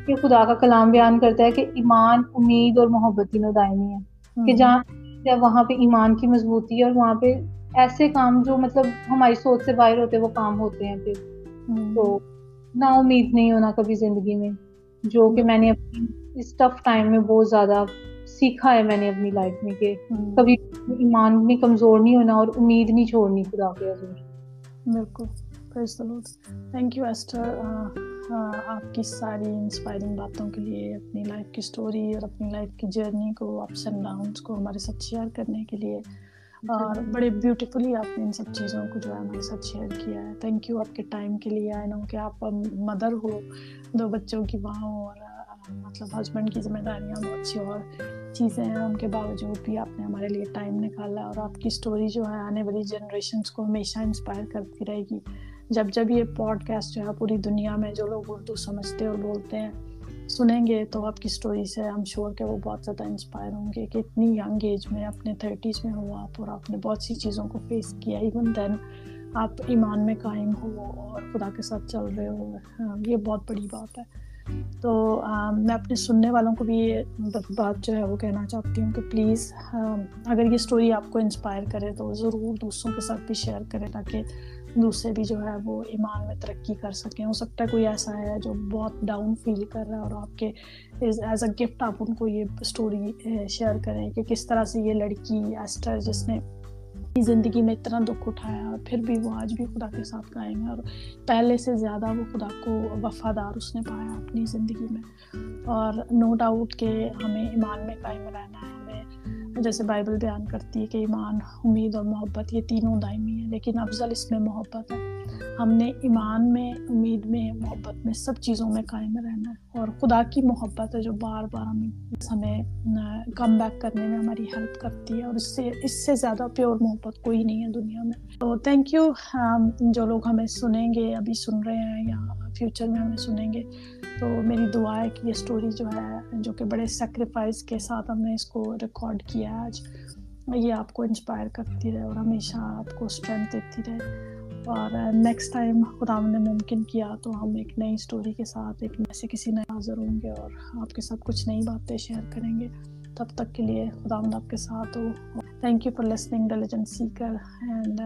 کہ خدا کا کلام بیان کرتا ہے کہ ایمان امید اور محبت تینوں دائمی ہے کہ جہاں وہاں پہ ایمان کی مضبوطی ہے اور وہاں پہ ایسے کام جو مطلب ہماری سوچ سے باہر ہوتے وہ کام ہوتے ہیں پھر۔ تو نا امید نہیں ہونا کبھی زندگی میں جو کہ میں نے اپنی اس ٹف ٹائم میں بہت زیادہ سیکھا ہے میں نے اپنی لائف میں کہ کبھی ایمان میں کمزور نہیں ہونا اور امید نہیں چھوڑنی خدا کے حضور۔ بالکل۔ تھینک یو ایسٹر آپ کی ساری انسپائرنگ باتوں کے لیے اپنی لائف کی اسٹوری اور اپنی لائف کی جرنی کو اپس اینڈ ڈاؤنس کو ہمارے ساتھ شیئر کرنے کے لیے۔ اور بڑے بیوٹیفلی آپ نے ان سب چیزوں کو جو ہے ہمارے ساتھ شیئر کیا ہے۔ تھینک یو آپ کے ٹائم کے لیے آئی نو کہ آپ مدر ہو دو بچوں کی ماں ہو اور مطلب ہسبینڈ کی ذمہ داریاں بہت سی اور چیزیں ہیں۔ ان کے باوجود بھی آپ نے ہمارے لیے ٹائم نکالا اور آپ کی اسٹوری جو ہے آنے والی جنریشنس کو ہمیشہ انسپائر کرتی رہے گی۔ جب جب یہ پوڈ کاسٹ جو ہے پوری دنیا میں جو لوگ اردو سمجھتے اور بولتے ہیں سنیں گے تو آپ کی اسٹوری سے ہم شور کہ وہ بہت زیادہ انسپائر ہوں گے کہ اتنی ینگ ایج میں، اپنے تھرٹیز میں ہو آپ اور آپ نے بہت سی چیزوں کو فیس کیا ایون دین آپ ایمان میں قائم ہو اور خدا کے ساتھ چل رہے ہو۔ ہاں، یہ بہت بڑی بات ہے۔ تو میں اپنے سننے والوں کو بھی یہ بات جو ہے وہ کہنا چاہتی ہوں کہ پلیز ہاں، اگر یہ اسٹوری آپ کو انسپائر کرے تو ضرور دوسروں کے ساتھ بھی شیئر کرے تاکہ دوسرے بھی جو ہے وہ ایمان میں ترقی کر سکیں۔ ہو سکتا ہے کوئی ایسا ہے جو بہت ڈاؤن فیل کر رہا ہے اور آپ کے ایز اے گفٹ آپ ان کو یہ اسٹوری شیئر eh, کریں کہ کس طرح سے یہ لڑکی ایسٹر جس نے زندگی میں اتنا دکھ اٹھایا اور پھر بھی وہ آج بھی خدا کے ساتھ قائم ہے اور پہلے سے زیادہ وہ خدا کو وفادار اس نے پایا اپنی زندگی میں۔ اور نو ڈاؤٹ کہ ہمیں ایمان میں قائم رہنا ہے، ہمیں جیسے بائبل بیان کرتی ہے کہ ایمان، امید اور محبت، یہ تینوں دائمی ہیں، لیکن افضل اس میں محبت ہے۔ ہم نے ایمان میں، امید میں، محبت میں سب چیزوں میں قائم رہنا ہے۔ اور خدا کی محبت ہے جو بار بار ہمیں ہمیں کم بیک کرنے میں ہماری ہیلپ کرتی ہے اور اس سے اس سے زیادہ پیور محبت کوئی نہیں ہے دنیا میں۔ تو تھینک یو جو لوگ ہمیں سنیں گے، ابھی سن رہے ہیں یا فیوچر میں ہمیں سنیں گے۔ تو میری دعا ہے کہ یہ اسٹوری جو ہے، جو کہ بڑے سیکریفائز کے ساتھ ہم نے اس کو ریکارڈ کیا ہے آج، یہ آپ کو انسپائر کرتی رہے اور ہمیشہ آپ کو اسٹرینتھ دیتی رہے۔ اور نیکسٹ ٹائم خدا نے ممکن کیا تو ہم ایک نئی اسٹوری کے ساتھ، ایک ایسے کسی نئے حاضر ہوں گے اور آپ کے ساتھ کچھ نئی باتیں شیئر کریں گے۔ تب تک کے لیے خدا آپ کے ساتھ ہو۔ Thank you for listening diligent seeker and